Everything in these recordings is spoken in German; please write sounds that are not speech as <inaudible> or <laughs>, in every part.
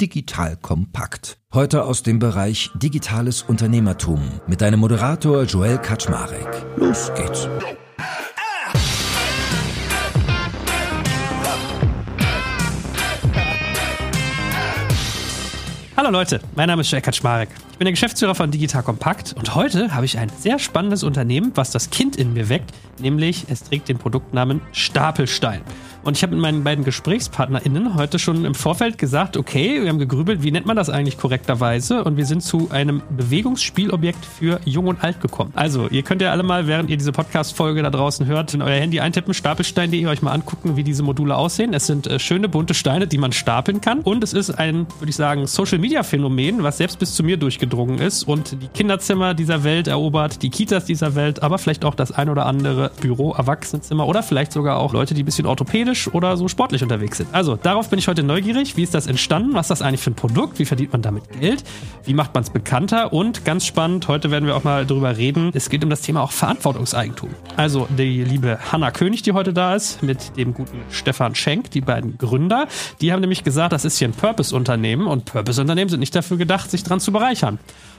Digital Kompakt. Heute aus dem Bereich Digitales Unternehmertum mit deinem Moderator Joel Kaczmarek. Los geht's. Hallo Leute, mein Name ist Joel Kaczmarek. Ich bin der Geschäftsführer von Digital Kompakt und heute habe ich ein sehr spannendes Unternehmen, was das Kind in mir weckt, nämlich es trägt den Produktnamen Stapelstein. Und ich habe mit meinen beiden GesprächspartnerInnen heute schon im Vorfeld gesagt, okay, wir haben gegrübelt, wie nennt man das eigentlich korrekterweise? Und wir sind zu einem Bewegungsspielobjekt für Jung und Alt gekommen. Also, ihr könnt ja alle mal, während ihr diese Podcast-Folge da draußen hört, in euer Handy eintippen, stapelstein.de euch mal angucken, wie diese Module aussehen. Es sind äh, schöne bunte Steine, die man stapeln kann. Und es ist ein, würde ich sagen, Social-Media-Phänomen, was selbst bis zu mir durchgedrungen ist und die Kinderzimmer dieser Welt erobert, die Kitas dieser Welt, aber vielleicht auch das ein oder andere Büro, Erwachsenenzimmer oder vielleicht sogar auch Leute, die ein bisschen orthopädisch oder so sportlich unterwegs sind. Also darauf bin ich heute neugierig. Wie ist das entstanden? Was ist das eigentlich für ein Produkt? Wie verdient man damit Geld? Wie macht man es bekannter? Und ganz spannend, heute werden wir auch mal darüber reden. Es geht um das Thema auch Verantwortungseigentum. Also die liebe Hanna König, die heute da ist, mit dem guten Stefan Schenk, die beiden Gründer. Die haben nämlich gesagt, das ist hier ein Purpose-Unternehmen und Purpose-Unternehmen sind nicht dafür gedacht, sich dran zu bereichern.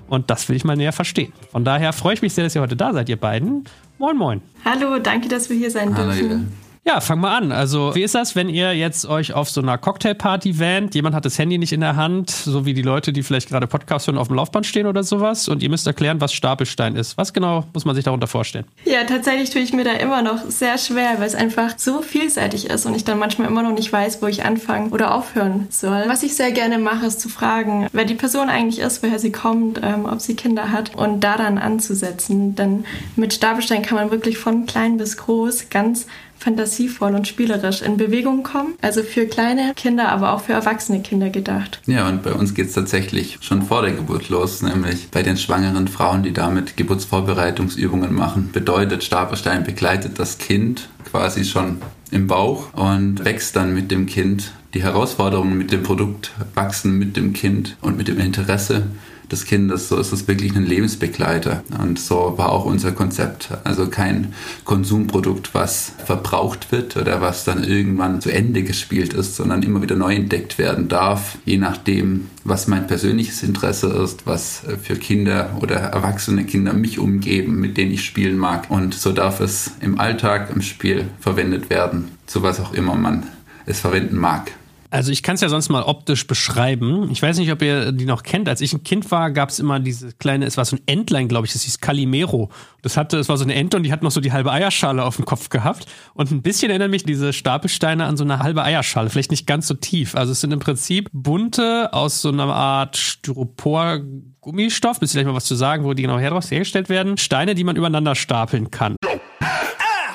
Und das will ich mal näher verstehen. Von daher freue ich mich sehr, dass ihr heute da seid, ihr beiden. Moin, moin. Hallo, danke, dass wir hier sein Hallo, dürfen. Ja, fang mal an. Also, wie ist das, wenn ihr jetzt euch auf so einer Cocktailparty wähnt, jemand hat das Handy nicht in der Hand, so wie die Leute, die vielleicht gerade Podcast hören, auf dem Laufband stehen oder sowas, und ihr müsst erklären, was Stapelstein ist. Was genau muss man sich darunter vorstellen? Ja, tatsächlich tue ich mir da immer noch sehr schwer, weil es einfach so vielseitig ist und ich dann manchmal immer noch nicht weiß, wo ich anfangen oder aufhören soll. Was ich sehr gerne mache, ist zu fragen, wer die Person eigentlich ist, woher sie kommt, ähm, ob sie Kinder hat und daran anzusetzen. Denn mit Stapelstein kann man wirklich von klein bis groß ganz fantasievoll und spielerisch in Bewegung kommen. Also für kleine Kinder, aber auch für erwachsene Kinder gedacht. Ja, und bei uns geht es tatsächlich schon vor der Geburt los, nämlich bei den schwangeren Frauen, die damit Geburtsvorbereitungsübungen machen. Bedeutet, Stapelstein begleitet das Kind quasi schon im Bauch und wächst dann mit dem Kind. Die Herausforderungen mit dem Produkt wachsen mit dem Kind und mit dem Interesse des Kindes. So ist es wirklich ein Lebensbegleiter. Und so war auch unser Konzept. Also kein Konsumprodukt, was verbraucht wird oder was dann irgendwann zu Ende gespielt ist, sondern immer wieder neu entdeckt werden darf, je nachdem, was mein persönliches Interesse ist, was für Kinder oder erwachsene Kinder mich umgeben, mit denen ich spielen mag. Und so darf es im Alltag, im Spiel verwendet werden, zu was auch immer man es verwenden mag. Also ich kann es ja sonst mal optisch beschreiben. Ich weiß nicht, ob ihr die noch kennt. Als ich ein Kind war, gab es immer diese kleine, es war so ein Entlein, glaube ich, das hieß Calimero. Das hatte, es war so eine Ente und die hat noch so die halbe Eierschale auf dem Kopf gehabt. Und ein bisschen erinnern mich diese Stapelsteine an so eine halbe Eierschale, vielleicht nicht ganz so tief. Also es sind im Prinzip bunte aus so einer Art Styropor Gummistoff, bis vielleicht mal was zu sagen, wo die genau hergestellt werden. Steine, die man übereinander stapeln kann.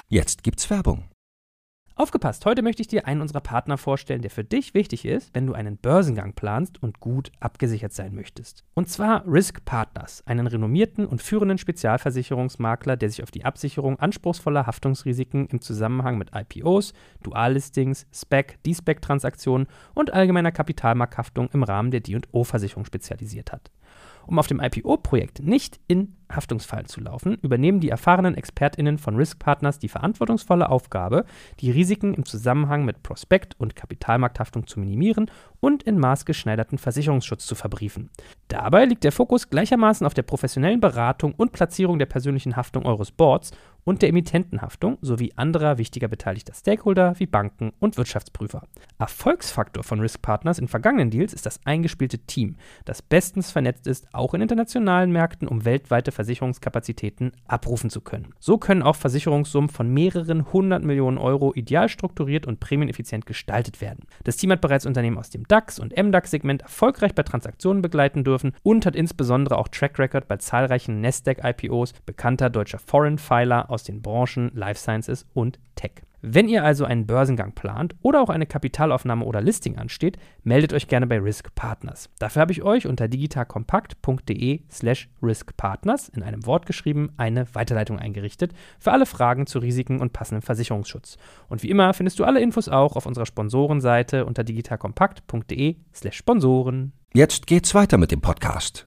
Jetzt gibt's Werbung. Aufgepasst, heute möchte ich dir einen unserer Partner vorstellen, der für dich wichtig ist, wenn du einen Börsengang planst und gut abgesichert sein möchtest. Und zwar Risk Partners, einen renommierten und führenden Spezialversicherungsmakler, der sich auf die Absicherung anspruchsvoller Haftungsrisiken im Zusammenhang mit IPOs, Duallistings, SPEC, D-SPEC-Transaktionen und allgemeiner Kapitalmarkthaftung im Rahmen der D&O-Versicherung spezialisiert hat. Um auf dem IPO-Projekt nicht in Haftungsfallen zu laufen, übernehmen die erfahrenen ExpertInnen von Risk Partners die verantwortungsvolle Aufgabe, die Risiken im Zusammenhang mit Prospekt- und Kapitalmarkthaftung zu minimieren und in maßgeschneiderten Versicherungsschutz zu verbriefen. Dabei liegt der Fokus gleichermaßen auf der professionellen Beratung und Platzierung der persönlichen Haftung eures Boards und der Emittentenhaftung sowie anderer wichtiger beteiligter Stakeholder wie Banken und Wirtschaftsprüfer. Erfolgsfaktor von Risk Partners in vergangenen Deals ist das eingespielte Team, das bestens vernetzt ist, auch in internationalen Märkten, um weltweite Versicherungskapazitäten abrufen zu können. So können auch Versicherungssummen von mehreren hundert Millionen Euro ideal strukturiert und prämieneffizient gestaltet werden. Das Team hat bereits Unternehmen aus dem DAX und MDAX-Segment erfolgreich bei Transaktionen begleiten dürfen und hat insbesondere auch Track Record bei zahlreichen Nasdaq-IPOs bekannter deutscher Foreign Filer aus den Branchen Life Sciences und Tech. Wenn ihr also einen Börsengang plant oder auch eine Kapitalaufnahme oder Listing ansteht, meldet euch gerne bei Risk Partners. Dafür habe ich euch unter digitalkompakt.de slash riskpartners in einem Wort geschrieben eine Weiterleitung eingerichtet für alle Fragen zu Risiken und passendem Versicherungsschutz. Und wie immer findest du alle Infos auch auf unserer Sponsorenseite unter digitalkompakt.de slash Sponsoren. Jetzt geht's weiter mit dem Podcast.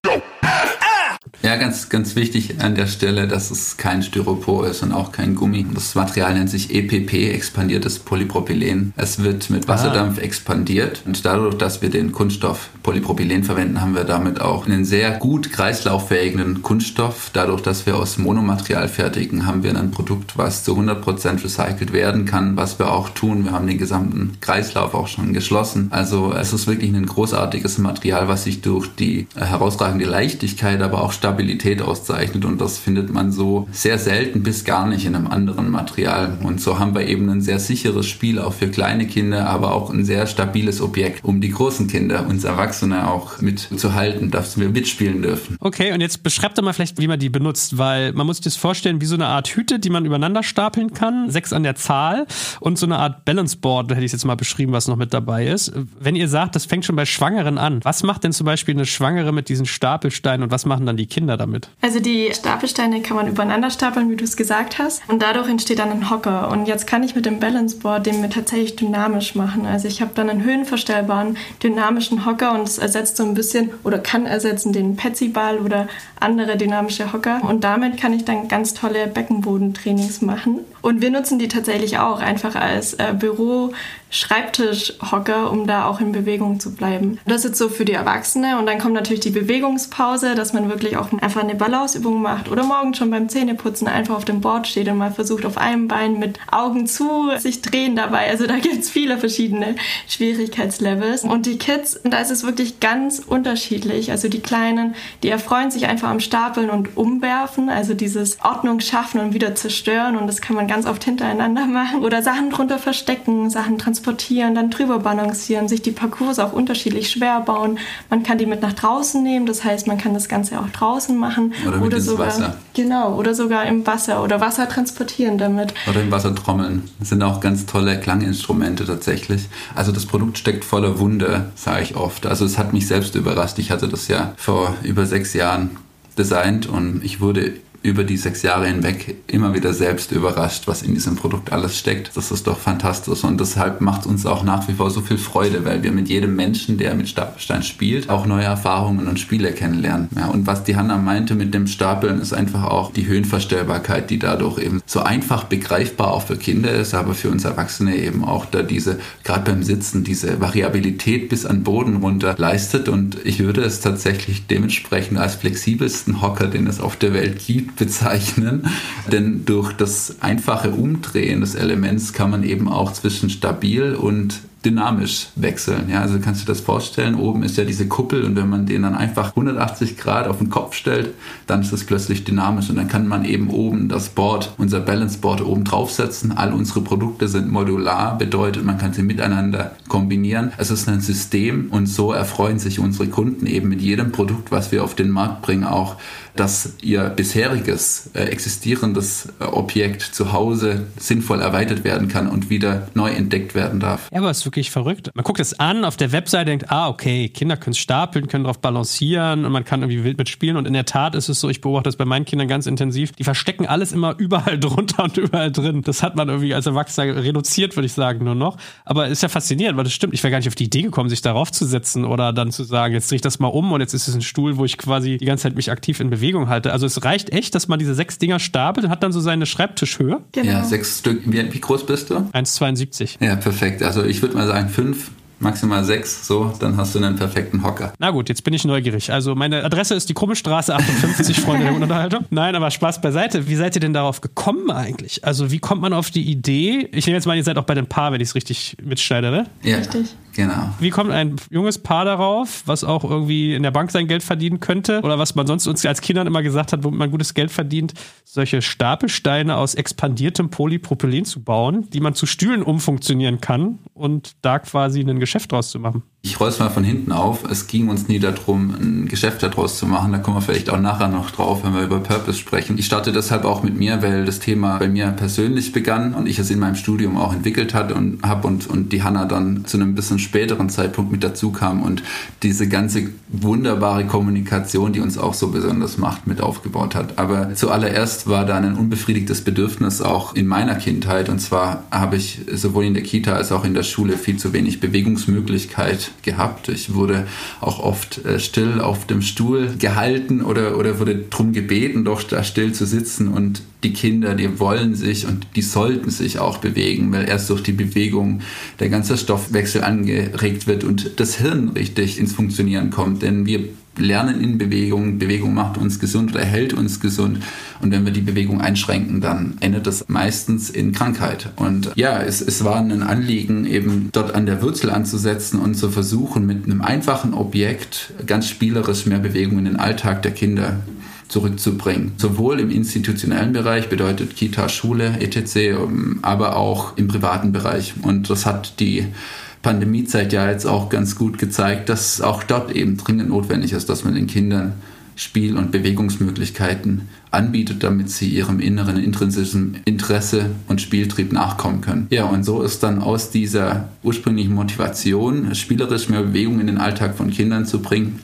Ja, ganz, ganz wichtig an der Stelle, dass es kein Styropor ist und auch kein Gummi. Das Material nennt sich EPP, expandiertes Polypropylen. Es wird mit Wasserdampf ah. expandiert und dadurch, dass wir den Kunststoff Polypropylen verwenden, haben wir damit auch einen sehr gut kreislauffähigen Kunststoff. Dadurch, dass wir aus Monomaterial fertigen, haben wir ein Produkt, was zu 100% recycelt werden kann, was wir auch tun. Wir haben den gesamten Kreislauf auch schon geschlossen. Also es ist wirklich ein großartiges Material, was sich durch die herausragende Leichtigkeit, aber auch Stabilität auszeichnet und das findet man so sehr selten bis gar nicht in einem anderen Material. Und so haben wir eben ein sehr sicheres Spiel auch für kleine Kinder, aber auch ein sehr stabiles Objekt, um die großen Kinder, uns Erwachsene auch mitzuhalten, dass wir mitspielen dürfen. Okay, und jetzt beschreibt doch mal vielleicht, wie man die benutzt, weil man muss sich das vorstellen wie so eine Art Hüte, die man übereinander stapeln kann, sechs an der Zahl und so eine Art Balance Board, hätte ich jetzt mal beschrieben, was noch mit dabei ist. Wenn ihr sagt, das fängt schon bei Schwangeren an, was macht denn zum Beispiel eine Schwangere mit diesen Stapelsteinen und was machen dann die Kinder damit? Also die Stapelsteine kann man übereinander stapeln, wie du es gesagt hast. Und dadurch entsteht dann ein Hocker. Und jetzt kann ich mit dem Balance Board den mir tatsächlich dynamisch machen. Also ich habe dann einen höhenverstellbaren, dynamischen Hocker und es ersetzt so ein bisschen oder kann ersetzen den Petsy-Ball oder andere dynamische Hocker. Und damit kann ich dann ganz tolle Beckenbodentrainings machen. Und wir nutzen die tatsächlich auch einfach als äh, Büro, Schreibtischhocker, um da auch in Bewegung zu bleiben. Das ist jetzt so für die Erwachsene und dann kommt natürlich die Bewegungspause, dass man wirklich auch einfach eine Balanceübung macht oder morgen schon beim Zähneputzen einfach auf dem Board steht und mal versucht auf einem Bein mit Augen zu sich drehen dabei. Also da gibt es viele verschiedene Schwierigkeitslevels und die Kids, da ist es wirklich ganz unterschiedlich. Also die Kleinen, die erfreuen sich einfach am Stapeln und Umwerfen, also dieses Ordnung schaffen und wieder zerstören und das kann man ganz oft hintereinander <laughs> machen oder Sachen drunter verstecken, Sachen transportieren transportieren, dann drüber balancieren, sich die Parcours auch unterschiedlich schwer bauen. Man kann die mit nach draußen nehmen, das heißt, man kann das Ganze auch draußen machen. Oder, mit oder sogar, Wasser. Genau, oder sogar im Wasser oder Wasser transportieren damit. Oder im Wasser trommeln. Das sind auch ganz tolle Klanginstrumente tatsächlich. Also das Produkt steckt voller Wunder, sage ich oft. Also es hat mich selbst überrascht. Ich hatte das ja vor über sechs Jahren designt und ich wurde über die sechs Jahre hinweg immer wieder selbst überrascht, was in diesem Produkt alles steckt. Das ist doch fantastisch und deshalb macht uns auch nach wie vor so viel Freude, weil wir mit jedem Menschen, der mit Stapelstein spielt, auch neue Erfahrungen und Spiele kennenlernen. Ja, und was die Hanna meinte mit dem Stapeln, ist einfach auch die Höhenverstellbarkeit, die dadurch eben so einfach begreifbar auch für Kinder ist, aber für uns Erwachsene eben auch da diese, gerade beim Sitzen, diese Variabilität bis an Boden runter leistet und ich würde es tatsächlich dementsprechend als flexibelsten Hocker, den es auf der Welt gibt, bezeichnen, denn durch das einfache Umdrehen des Elements kann man eben auch zwischen stabil und dynamisch wechseln. Ja, also kannst du dir das vorstellen, oben ist ja diese Kuppel und wenn man den dann einfach 180 Grad auf den Kopf stellt, dann ist das plötzlich dynamisch und dann kann man eben oben das Board, unser Balance Board oben draufsetzen. All unsere Produkte sind modular, bedeutet man kann sie miteinander kombinieren. Es ist ein System und so erfreuen sich unsere Kunden eben mit jedem Produkt, was wir auf den Markt bringen, auch, dass ihr bisheriges äh, existierendes äh, Objekt zu Hause sinnvoll erweitert werden kann und wieder neu entdeckt werden darf. Ja, aber es ist wirklich verrückt. Man guckt es an auf der Webseite, denkt, ah, okay, Kinder können es stapeln, können darauf balancieren und man kann irgendwie wild mitspielen. Und in der Tat ist es so, ich beobachte das bei meinen Kindern ganz intensiv, die verstecken alles immer überall <laughs> drunter und überall drin. Das hat man irgendwie als Erwachsener reduziert, würde ich sagen, nur noch. Aber ist ja faszinierend, weil das stimmt. Ich wäre gar nicht auf die Idee gekommen, sich darauf zu setzen oder dann zu sagen, jetzt drehe ich das mal um und jetzt ist es ein Stuhl, wo ich quasi die ganze Zeit mich aktiv in Bewegung halte. Also es reicht echt, dass man diese sechs Dinger stapelt und hat dann so seine Schreibtischhöhe. Genau. Ja, sechs Stück. Wie, wie groß bist du? 1,72. Ja, perfekt. Also ich würde mal sagen fünf, maximal sechs, so, dann hast du einen perfekten Hocker. Na gut, jetzt bin ich neugierig. Also meine Adresse ist die Krummestraße 58, Freunde der Unterhaltung. <laughs> Nein, aber Spaß beiseite. Wie seid ihr denn darauf gekommen eigentlich? Also wie kommt man auf die Idee? Ich nehme jetzt mal, ihr seid auch bei den Paar, wenn ich es richtig mitschneidere. Ja, richtig. Genau. Wie kommt ein junges Paar darauf, was auch irgendwie in der Bank sein Geld verdienen könnte oder was man sonst uns als Kindern immer gesagt hat, womit man gutes Geld verdient, solche Stapelsteine aus expandiertem Polypropylen zu bauen, die man zu Stühlen umfunktionieren kann und da quasi ein Geschäft draus zu machen? Ich roll's mal von hinten auf. Es ging uns nie darum, ein Geschäft daraus zu machen. Da kommen wir vielleicht auch nachher noch drauf, wenn wir über Purpose sprechen. Ich starte deshalb auch mit mir, weil das Thema bei mir persönlich begann und ich es in meinem Studium auch entwickelt hatte und habe und, und die Hanna dann zu einem bisschen späteren Zeitpunkt mit dazu kam und diese ganze wunderbare Kommunikation, die uns auch so besonders macht, mit aufgebaut hat. Aber zuallererst war da ein unbefriedigtes Bedürfnis auch in meiner Kindheit und zwar habe ich sowohl in der Kita als auch in der Schule viel zu wenig Bewegungsmöglichkeit gehabt. Ich wurde auch oft äh, still auf dem Stuhl gehalten oder, oder wurde darum gebeten, doch da still zu sitzen. Und die Kinder, die wollen sich und die sollten sich auch bewegen, weil erst durch die Bewegung der ganze Stoffwechsel angeregt wird und das Hirn richtig ins Funktionieren kommt. Denn wir lernen in Bewegung. Bewegung macht uns gesund oder hält uns gesund. Und wenn wir die Bewegung einschränken, dann endet das meistens in Krankheit. Und ja, es, es war ein Anliegen, eben dort an der Wurzel anzusetzen und zu versuchen, mit einem einfachen Objekt ganz spielerisch mehr Bewegung in den Alltag der Kinder zurückzubringen. Sowohl im institutionellen Bereich, bedeutet Kita, Schule, etc., aber auch im privaten Bereich. Und das hat die Pandemiezeit ja jetzt auch ganz gut gezeigt, dass auch dort eben dringend notwendig ist, dass man den Kindern Spiel- und Bewegungsmöglichkeiten anbietet, damit sie ihrem inneren intrinsischen Interesse und Spieltrieb nachkommen können. Ja, und so ist dann aus dieser ursprünglichen Motivation, spielerisch mehr Bewegung in den Alltag von Kindern zu bringen,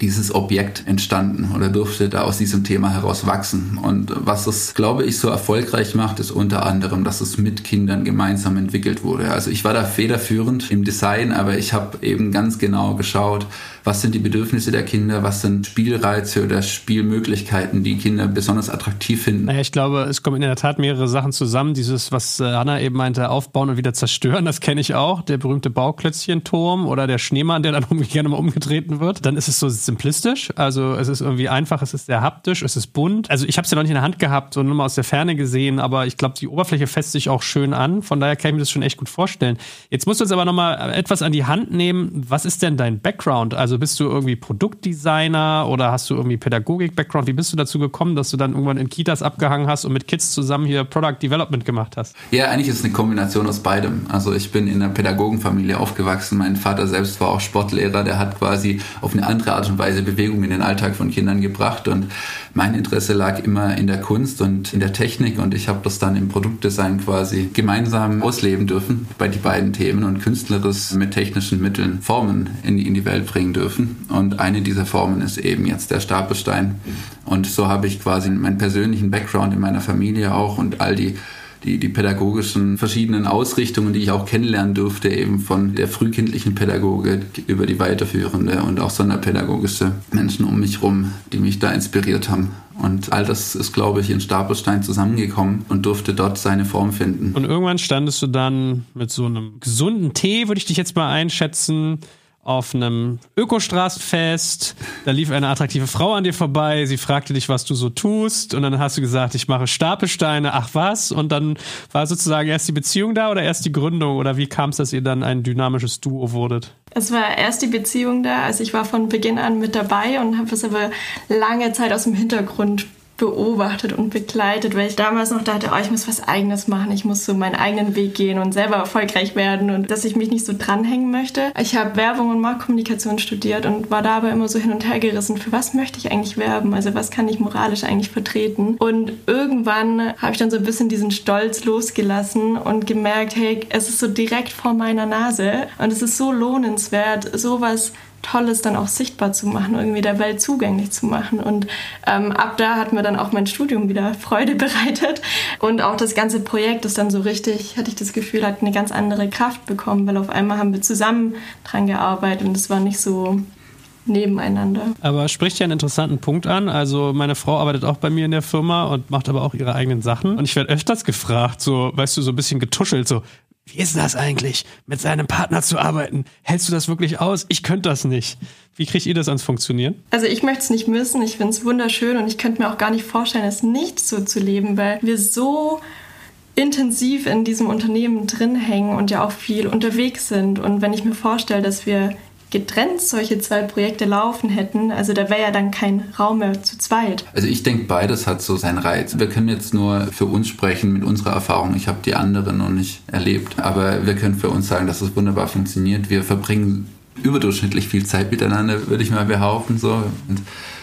dieses Objekt entstanden oder durfte da aus diesem Thema heraus wachsen. Und was es, glaube ich, so erfolgreich macht, ist unter anderem, dass es mit Kindern gemeinsam entwickelt wurde. Also ich war da federführend im Design, aber ich habe eben ganz genau geschaut, was sind die Bedürfnisse der Kinder, was sind Spielreize oder Spielmöglichkeiten, die Kinder besonders attraktiv finden. Naja, ich glaube, es kommen in der Tat mehrere Sachen zusammen. Dieses, was äh, Hanna eben meinte, aufbauen und wieder zerstören, das kenne ich auch. Der berühmte Bauklötzchenturm oder der Schneemann, der dann <laughs> gerne mal umgetreten wird. Dann ist es so simplistisch, also es ist irgendwie einfach, es ist sehr haptisch, es ist bunt. Also ich habe es ja noch nicht in der Hand gehabt, sondern nur mal aus der Ferne gesehen, aber ich glaube, die Oberfläche fässt sich auch schön an. Von daher kann ich mir das schon echt gut vorstellen. Jetzt musst du uns aber noch mal etwas an die Hand nehmen. Was ist denn dein Background? Also bist du irgendwie Produktdesigner oder hast du irgendwie Pädagogik-Background? Wie bist du dazu gekommen, dass du dann irgendwann in Kitas abgehangen hast und mit Kids zusammen hier Product Development gemacht hast? Ja, eigentlich ist es eine Kombination aus beidem. Also ich bin in einer Pädagogenfamilie aufgewachsen. Mein Vater selbst war auch Sportlehrer. Der hat quasi auf eine andere Art und Weise Bewegung in den Alltag von Kindern gebracht. Und mein Interesse lag immer in der Kunst und in der Technik. Und ich habe das dann im Produktdesign quasi gemeinsam ausleben dürfen bei die beiden Themen und künstlerisch mit technischen Mitteln Formen in in die Welt bringen dürfen. Und eine dieser Formen ist eben jetzt der Stapelstein. Und so habe ich quasi meinen persönlichen Background in meiner Familie auch und all die die, die pädagogischen verschiedenen Ausrichtungen, die ich auch kennenlernen durfte, eben von der frühkindlichen Pädagogik über die weiterführende und auch sonderpädagogische Menschen um mich rum, die mich da inspiriert haben. Und all das ist, glaube ich, in Stapelstein zusammengekommen und durfte dort seine Form finden. Und irgendwann standest du dann mit so einem gesunden Tee, würde ich dich jetzt mal einschätzen, auf einem Ökostraßenfest. Da lief eine attraktive Frau an dir vorbei. Sie fragte dich, was du so tust. Und dann hast du gesagt, ich mache Stapelsteine. Ach was? Und dann war sozusagen erst die Beziehung da oder erst die Gründung? Oder wie kam es, dass ihr dann ein dynamisches Duo wurdet? Es war erst die Beziehung da. Also ich war von Beginn an mit dabei und habe es aber lange Zeit aus dem Hintergrund beobachtet und begleitet, weil ich damals noch dachte, oh, ich muss was eigenes machen, ich muss so meinen eigenen Weg gehen und selber erfolgreich werden und dass ich mich nicht so dranhängen möchte. Ich habe Werbung und Marktkommunikation studiert und war dabei immer so hin und her gerissen, für was möchte ich eigentlich werben, also was kann ich moralisch eigentlich vertreten. Und irgendwann habe ich dann so ein bisschen diesen Stolz losgelassen und gemerkt, hey, es ist so direkt vor meiner Nase und es ist so lohnenswert, sowas Tolles dann auch sichtbar zu machen, irgendwie der Welt zugänglich zu machen. Und ähm, ab da hat mir dann auch mein Studium wieder Freude <laughs> bereitet. Und auch das ganze Projekt ist dann so richtig, hatte ich das Gefühl, hat eine ganz andere Kraft bekommen, weil auf einmal haben wir zusammen dran gearbeitet und es war nicht so nebeneinander. Aber spricht ja einen interessanten Punkt an. Also meine Frau arbeitet auch bei mir in der Firma und macht aber auch ihre eigenen Sachen. Und ich werde öfters gefragt, so, weißt du, so ein bisschen getuschelt, so, wie ist das eigentlich, mit seinem Partner zu arbeiten? Hältst du das wirklich aus? Ich könnte das nicht. Wie kriegt ihr das ans Funktionieren? Also ich möchte es nicht missen. Ich finde es wunderschön und ich könnte mir auch gar nicht vorstellen, es nicht so zu leben, weil wir so intensiv in diesem Unternehmen drin hängen und ja auch viel unterwegs sind. Und wenn ich mir vorstelle, dass wir getrennt solche zwei Projekte laufen hätten, also da wäre ja dann kein Raum mehr zu zweit. Also ich denke, beides hat so seinen Reiz. Wir können jetzt nur für uns sprechen mit unserer Erfahrung. Ich habe die anderen noch nicht erlebt, aber wir können für uns sagen, dass es wunderbar funktioniert. Wir verbringen überdurchschnittlich viel Zeit miteinander, würde ich mal behaupten. So. Und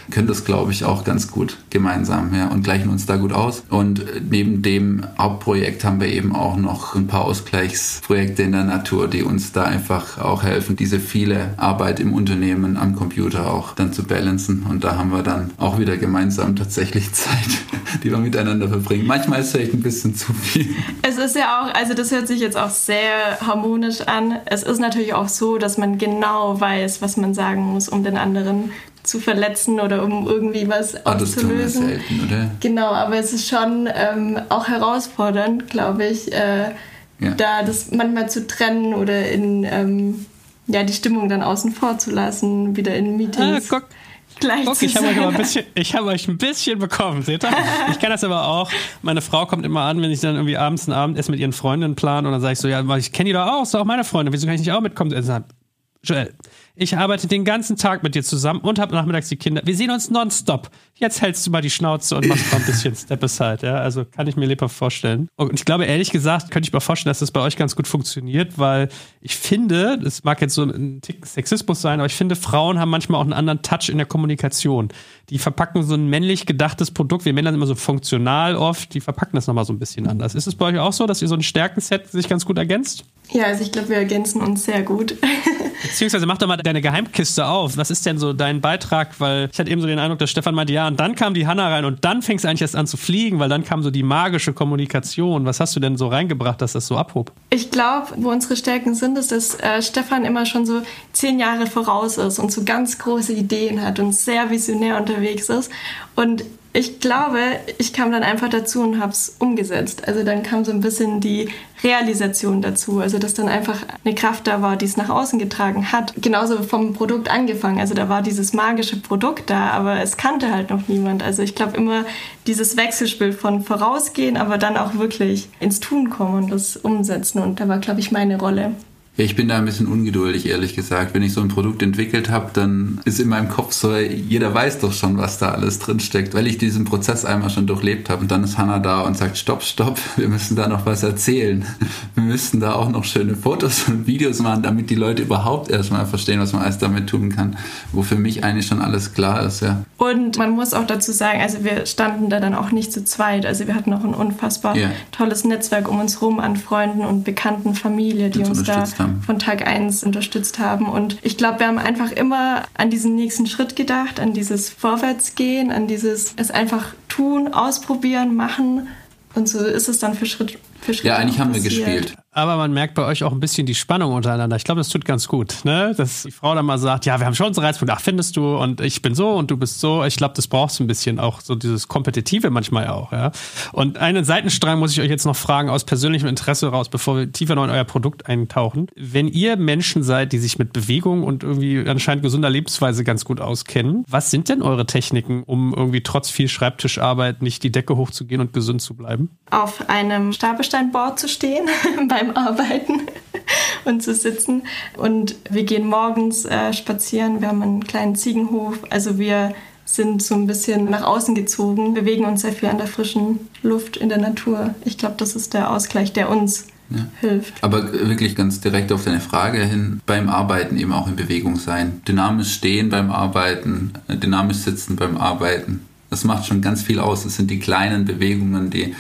können das, glaube ich, auch ganz gut gemeinsam ja, und gleichen uns da gut aus. Und neben dem Hauptprojekt haben wir eben auch noch ein paar Ausgleichsprojekte in der Natur, die uns da einfach auch helfen, diese viele Arbeit im Unternehmen am Computer auch dann zu balancen. Und da haben wir dann auch wieder gemeinsam tatsächlich <laughs> Zeit, die wir miteinander verbringen. Manchmal ist es vielleicht ein bisschen zu viel. Es ist ja auch, also das hört sich jetzt auch sehr harmonisch an. Es ist natürlich auch so, dass man genau weiß, was man sagen muss, um den anderen zu verletzen oder um irgendwie was Ah, das auszulösen. selten, oder? Genau, aber es ist schon ähm, auch herausfordernd, glaube ich, äh, Ja. da das manchmal zu trennen oder in ähm, ja, die Stimmung dann außen vor zu lassen, wieder in Ah, Meetings guck, gleich guck zu ich habe sein. euch, aber ein bisschen- ich hab euch ein bisschen bekommen, seht ihr? Ich kann das aber auch. Meine Frau kommt immer an, wenn ich dann irgendwie abends ein Abendessen mit ihren Freundinnen plane und dann sage ich so, ja, ich kenne die doch auch, ist doch auch meine Freundin, wieso kann ich nicht auch mitkommen? Joel, ich arbeite den ganzen Tag mit dir zusammen und habe nachmittags die Kinder. Wir sehen uns nonstop. Jetzt hältst du mal die Schnauze und machst mal ein bisschen <laughs> Step aside. Ja? Also kann ich mir lebhaft vorstellen. Und ich glaube, ehrlich gesagt, könnte ich mir vorstellen, dass das bei euch ganz gut funktioniert, weil ich finde, das mag jetzt so ein Tick Sexismus sein, aber ich finde, Frauen haben manchmal auch einen anderen Touch in der Kommunikation. Die verpacken so ein männlich gedachtes Produkt. Wir Männer sind immer so funktional oft. Die verpacken das nochmal so ein bisschen anders. Ist es bei euch auch so, dass ihr so ein Stärkenset sich ganz gut ergänzt? Ja, also ich glaube, wir ergänzen uns sehr gut. Beziehungsweise mach doch mal <laughs> deine Geheimkiste auf. Was ist denn so dein Beitrag? Weil ich hatte eben so den Eindruck, dass Stefan meinte, ja, und dann kam die Hanna rein und dann fing es eigentlich erst an zu fliegen, weil dann kam so die magische Kommunikation. Was hast du denn so reingebracht, dass das so abhob? Ich glaube, wo unsere Stärken sind, ist, dass äh, Stefan immer schon so zehn Jahre voraus ist und so ganz große Ideen hat und sehr visionär unterwegs ist. Und ich glaube, ich kam dann einfach dazu und habe es umgesetzt. Also dann kam so ein bisschen die Realisation dazu. Also dass dann einfach eine Kraft da war, die es nach außen getragen hat. Genauso vom Produkt angefangen. Also da war dieses magische Produkt da, aber es kannte halt noch niemand. Also ich glaube immer dieses Wechselspiel von vorausgehen, aber dann auch wirklich ins Tun kommen und das umsetzen. Und da war, glaube ich, meine Rolle. Ich bin da ein bisschen ungeduldig, ehrlich gesagt. Wenn ich so ein Produkt entwickelt habe, dann ist in meinem Kopf so, jeder weiß doch schon, was da alles drinsteckt, weil ich diesen Prozess einmal schon durchlebt habe. Und dann ist Hannah da und sagt, stopp, stopp, <laughs> wir müssen da noch was erzählen. <laughs> Wir müssen da auch noch schöne Fotos <laughs> und Videos machen, damit die Leute überhaupt erstmal verstehen, was man alles damit tun kann. Wo für mich eigentlich schon alles klar ist, ja. Und man muss auch dazu sagen, also wir standen da dann auch nicht zu zweit. Also wir hatten auch ein unfassbar Ja. tolles Netzwerk um uns rum an Freunden und Bekannten, Familie, die uns da unterstützt von Tag eins unterstützt haben. Und ich glaube, wir haben einfach immer an diesen nächsten Schritt gedacht, an dieses Vorwärtsgehen, an dieses es einfach tun, ausprobieren, machen. Und so ist es dann für Schritt für Schritt. Ja, eigentlich haben wir gespielt. Aber man merkt bei euch auch ein bisschen die Spannung untereinander. Ich glaube, das tut ganz gut, ne? Dass die Frau dann mal sagt, ja, wir haben schon unsere Reizpunkte, ach, findest du und ich bin so und du bist so. Ich glaube, das braucht ein bisschen auch so dieses Kompetitive manchmal auch, ja. Und einen Seitenstrang muss ich euch jetzt noch fragen aus persönlichem Interesse raus, bevor wir tiefer noch in euer Produkt eintauchen. Wenn ihr Menschen seid, die sich mit Bewegung und irgendwie anscheinend gesunder Lebensweise ganz gut auskennen, was sind denn eure Techniken, um irgendwie trotz viel Schreibtischarbeit nicht die Decke hochzugehen und gesund zu bleiben? auf einem Stapelsteinboard zu stehen <laughs> beim Arbeiten <laughs> und zu sitzen. Und wir gehen morgens äh, spazieren. Wir haben einen kleinen Ziegenhof. Also wir sind so ein bisschen nach außen gezogen, bewegen uns sehr viel an der frischen Luft in der Natur. Ich glaube, das ist der Ausgleich, der uns hilft. Aber wirklich ganz direkt auf deine Frage hin, beim Arbeiten eben auch in Bewegung sein. Dynamisch stehen beim Arbeiten, äh, dynamisch sitzen beim Arbeiten. Das macht schon ganz viel aus. Das sind die kleinen Bewegungen, die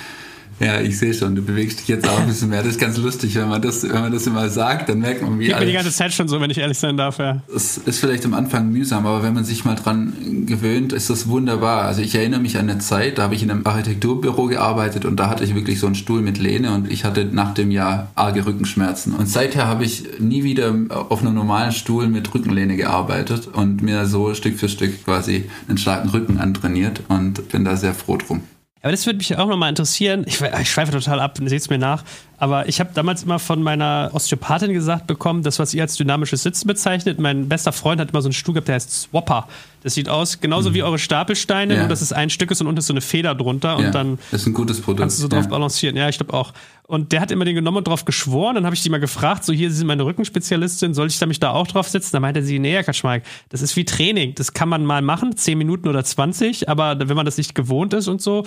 ja, ich sehe schon, du bewegst dich jetzt auch ein bisschen mehr. Das ist ganz lustig, wenn man das, wenn man das immer sagt, dann merkt man, wie Geht mir die alles- ganze Zeit schon so, wenn ich ehrlich sein darf, ja. es ist vielleicht am Anfang mühsam, aber wenn man sich mal dran gewöhnt, ist das wunderbar. Also ich erinnere mich an eine Zeit, da habe ich in einem Architekturbüro gearbeitet und da hatte ich wirklich so einen Stuhl mit Lehne und ich hatte nach dem Jahr arge Rückenschmerzen. Und seither habe ich nie wieder auf einem normalen Stuhl mit Rückenlehne gearbeitet und mir so Stück für Stück quasi einen starken Rücken antrainiert und bin da sehr froh drum. Aber das würde mich auch nochmal interessieren. Ich, ich schweife total ab, seht es mir nach. Aber ich habe damals immer von meiner Osteopathin gesagt bekommen, das, was ihr als dynamisches Sitzen bezeichnet. Mein bester Freund hat immer so einen Stuhl gehabt, der heißt Swapper. Das sieht aus genauso wie eure Stapelsteine, Ja. nur dass es ein Stück ist und unten ist so eine Feder drunter und ja, dann das ist ein gutes Produkt. kannst du so drauf ja. balancieren. Ja, ich glaube auch. Und der hat immer den genommen und drauf geschworen. Dann habe ich die mal gefragt, so hier, Sie sind meine Rückenspezialistin, soll ich da mich da auch drauf setzen? Da meinte sie, nee, Herr Kaczmarek, das ist wie Training. Das kann man mal machen, 10 Minuten oder 20, aber wenn man das nicht gewohnt ist und so,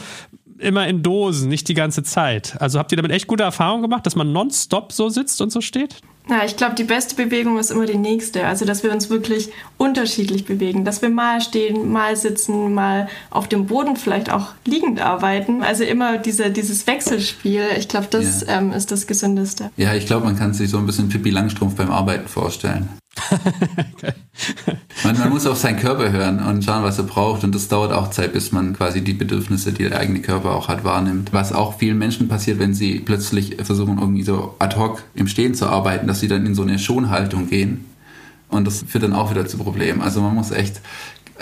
immer in Dosen, nicht die ganze Zeit. Also habt ihr damit echt gute Erfahrungen gemacht, dass man nonstop so sitzt und so steht? Na, ich glaube, die beste Bewegung ist immer die nächste. Also, dass wir uns wirklich unterschiedlich bewegen. Dass wir mal stehen, mal sitzen, mal auf dem Boden vielleicht auch liegend arbeiten. Also immer diese, dieses Wechselspiel. Ich glaube, das ja. ähm, ist das Gesündeste. Ja, ich glaube, man kann sich so ein bisschen Pippi Langstrumpf beim Arbeiten vorstellen. <laughs> man, man, muss auf seinen Körper hören und schauen, was er braucht. Und das dauert auch Zeit, bis man quasi die Bedürfnisse, die der eigene Körper auch hat, wahrnimmt. Was auch vielen Menschen passiert, wenn sie plötzlich versuchen, irgendwie so ad hoc im Stehen zu arbeiten, dass sie dann in so eine Schonhaltung gehen. Und das führt dann auch wieder zu Problemen. Also man muss echt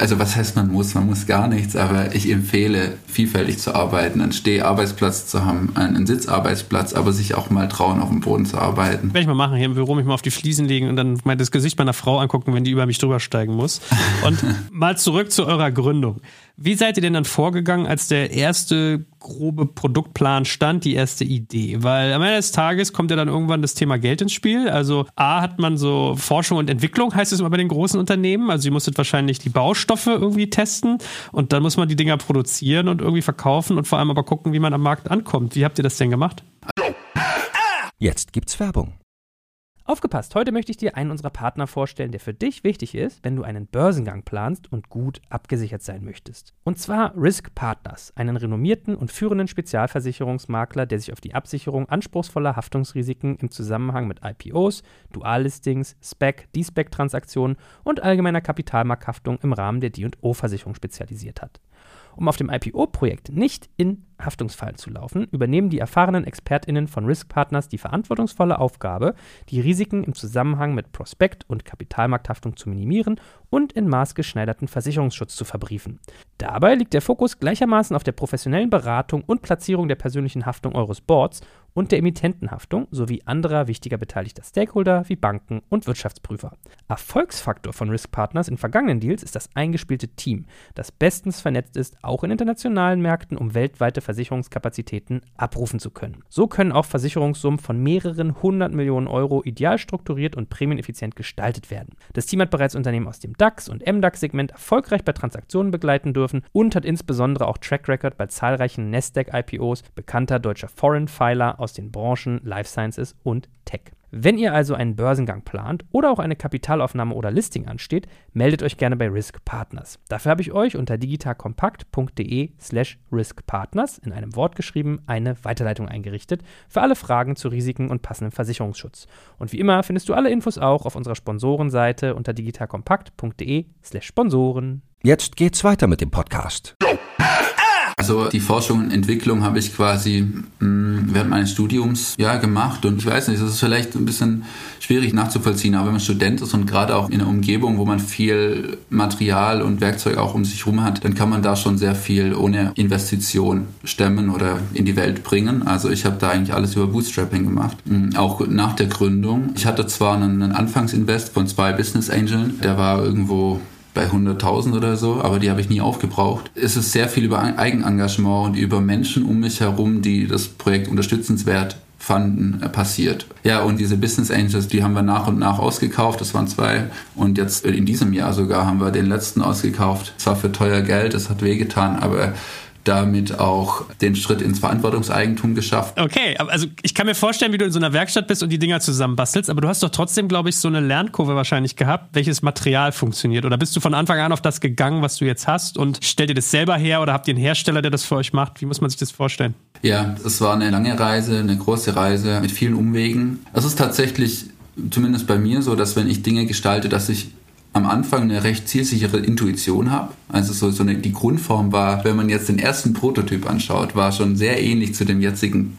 also was heißt man muss? Man muss gar nichts, aber ich empfehle, vielfältig zu arbeiten, einen Steharbeitsplatz zu haben, einen Sitzarbeitsplatz, aber sich auch mal trauen, auf dem Boden zu arbeiten. Werde ich mal machen, hier im Büro mich mal auf die Fliesen legen und dann mal das Gesicht meiner Frau angucken, wenn die über mich drüber steigen muss. Und <laughs> mal zurück zu eurer Gründung. Wie seid ihr denn dann vorgegangen, als der erste grobe Produktplan stand, die erste Idee? Weil am Ende des Tages kommt ja dann irgendwann das Thema Geld ins Spiel. Also A hat man so Forschung und Entwicklung, heißt es immer bei den großen Unternehmen. Also ihr musstet wahrscheinlich die Baustoffe irgendwie testen und dann muss man die Dinger produzieren und irgendwie verkaufen und vor allem aber gucken, wie man am Markt ankommt. Wie habt ihr das denn gemacht? Jetzt gibt's Werbung. Aufgepasst, heute möchte ich dir einen unserer Partner vorstellen, der für dich wichtig ist, wenn du einen Börsengang planst und gut abgesichert sein möchtest. Und zwar Risk Partners, einen renommierten und führenden Spezialversicherungsmakler, der sich auf die Absicherung anspruchsvoller Haftungsrisiken im Zusammenhang mit IPOs, Duallistings, SPEC, D-SPEC-Transaktionen und allgemeiner Kapitalmarkthaftung im Rahmen der D&O-Versicherung spezialisiert hat. Um auf dem IPO-Projekt nicht in Haftungsfallen zu laufen, übernehmen die erfahrenen ExpertInnen von Risk Partners die verantwortungsvolle Aufgabe, die Risiken im Zusammenhang mit Prospekt- und Kapitalmarkthaftung zu minimieren und in maßgeschneiderten Versicherungsschutz zu verbriefen. Dabei liegt der Fokus gleichermaßen auf der professionellen Beratung und Platzierung der persönlichen Haftung eures Boards und der Emittentenhaftung sowie anderer wichtiger beteiligter Stakeholder wie Banken und Wirtschaftsprüfer. Erfolgsfaktor von Risk Partners in vergangenen Deals ist das eingespielte Team, das bestens vernetzt ist, auch in internationalen Märkten, um weltweite Versicherungskapazitäten abrufen zu können. So können auch Versicherungssummen von mehreren hundert Millionen Euro ideal strukturiert und prämieneffizient gestaltet werden. Das Team hat bereits Unternehmen aus dem DAX und MDAX-Segment erfolgreich bei Transaktionen begleiten dürfen und hat insbesondere auch Track Record bei zahlreichen Nasdaq-IPOs bekannter deutscher Foreign Filer aus den Branchen Life Sciences und Tech. Wenn ihr also einen Börsengang plant oder auch eine Kapitalaufnahme oder Listing ansteht, meldet euch gerne bei Risk Partners. Dafür habe ich euch unter digitalkompakt.de slash riskpartners in einem Wort geschrieben eine Weiterleitung eingerichtet für alle Fragen zu Risiken und passendem Versicherungsschutz. Und wie immer findest du alle Infos auch auf unserer Sponsorenseite unter digitalkompakt.de slash Sponsoren. Jetzt geht's weiter mit dem Podcast. Also die Forschung und Entwicklung habe ich quasi mh, mm, während meines Studiums ja gemacht und ich weiß nicht, das ist vielleicht ein bisschen schwierig nachzuvollziehen, aber wenn man Student ist und gerade auch in einer Umgebung, wo man viel Material und Werkzeug auch um sich herum hat, dann kann man da schon sehr viel ohne Investition stemmen oder in die Welt bringen. Also ich habe da eigentlich alles über Bootstrapping gemacht, mm, auch nach der Gründung. Ich hatte zwar einen, einen Anfangsinvest von zwei Business Angeln, der war irgendwo bei 100.000 oder so, aber die habe ich nie aufgebraucht. Es ist sehr viel über Eigenengagement und über Menschen um mich herum, die das Projekt unterstützenswert fanden, äh, passiert. Ja, und diese Business Angels, die haben wir nach und nach ausgekauft. Das waren zwei. Und jetzt in diesem Jahr sogar haben wir den letzten ausgekauft. Zwar für teuer Geld, das hat wehgetan, aber damit auch den Schritt ins Verantwortungseigentum geschafft. Okay, also ich kann mir vorstellen, wie du in so einer Werkstatt bist und die Dinger zusammenbastelst, aber du hast doch trotzdem, glaube ich, so eine Lernkurve wahrscheinlich gehabt, welches Material funktioniert. Oder bist du von Anfang an auf das gegangen, was du jetzt hast und stellt ihr das selber her oder habt ihr einen Hersteller, der das für euch macht? Wie muss man sich das vorstellen? Ja, es war eine lange Reise, eine große Reise mit vielen Umwegen. Es ist tatsächlich zumindest bei mir so, dass wenn ich Dinge gestalte, dass ich am Anfang eine recht zielsichere Intuition habe. Also so, so eine, die Grundform war, wenn man jetzt den ersten Prototyp anschaut, war schon sehr ähnlich zu dem jetzigen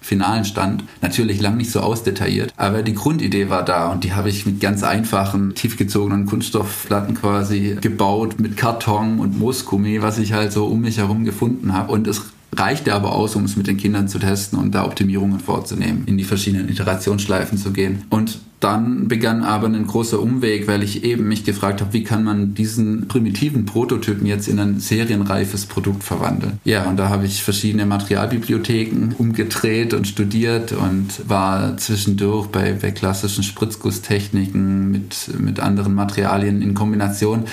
finalen Stand. Natürlich lang nicht so ausdetailliert, aber die Grundidee war da und die habe ich mit ganz einfachen, tiefgezogenen Kunststoffplatten quasi gebaut mit Karton und Moosgummi, was ich halt so um mich herum gefunden habe. Und es reichte aber aus, um es mit den Kindern zu testen und da Optimierungen vorzunehmen, in die verschiedenen Iterationsschleifen zu gehen. Und dann begann aber ein großer Umweg, weil ich eben mich gefragt habe, wie kann man diesen primitiven Prototypen jetzt in ein serienreifes Produkt verwandeln. Ja, und da habe ich verschiedene Materialbibliotheken umgedreht und studiert und war zwischendurch bei, bei klassischen Spritzgusstechniken mit, mit anderen Materialien in Kombination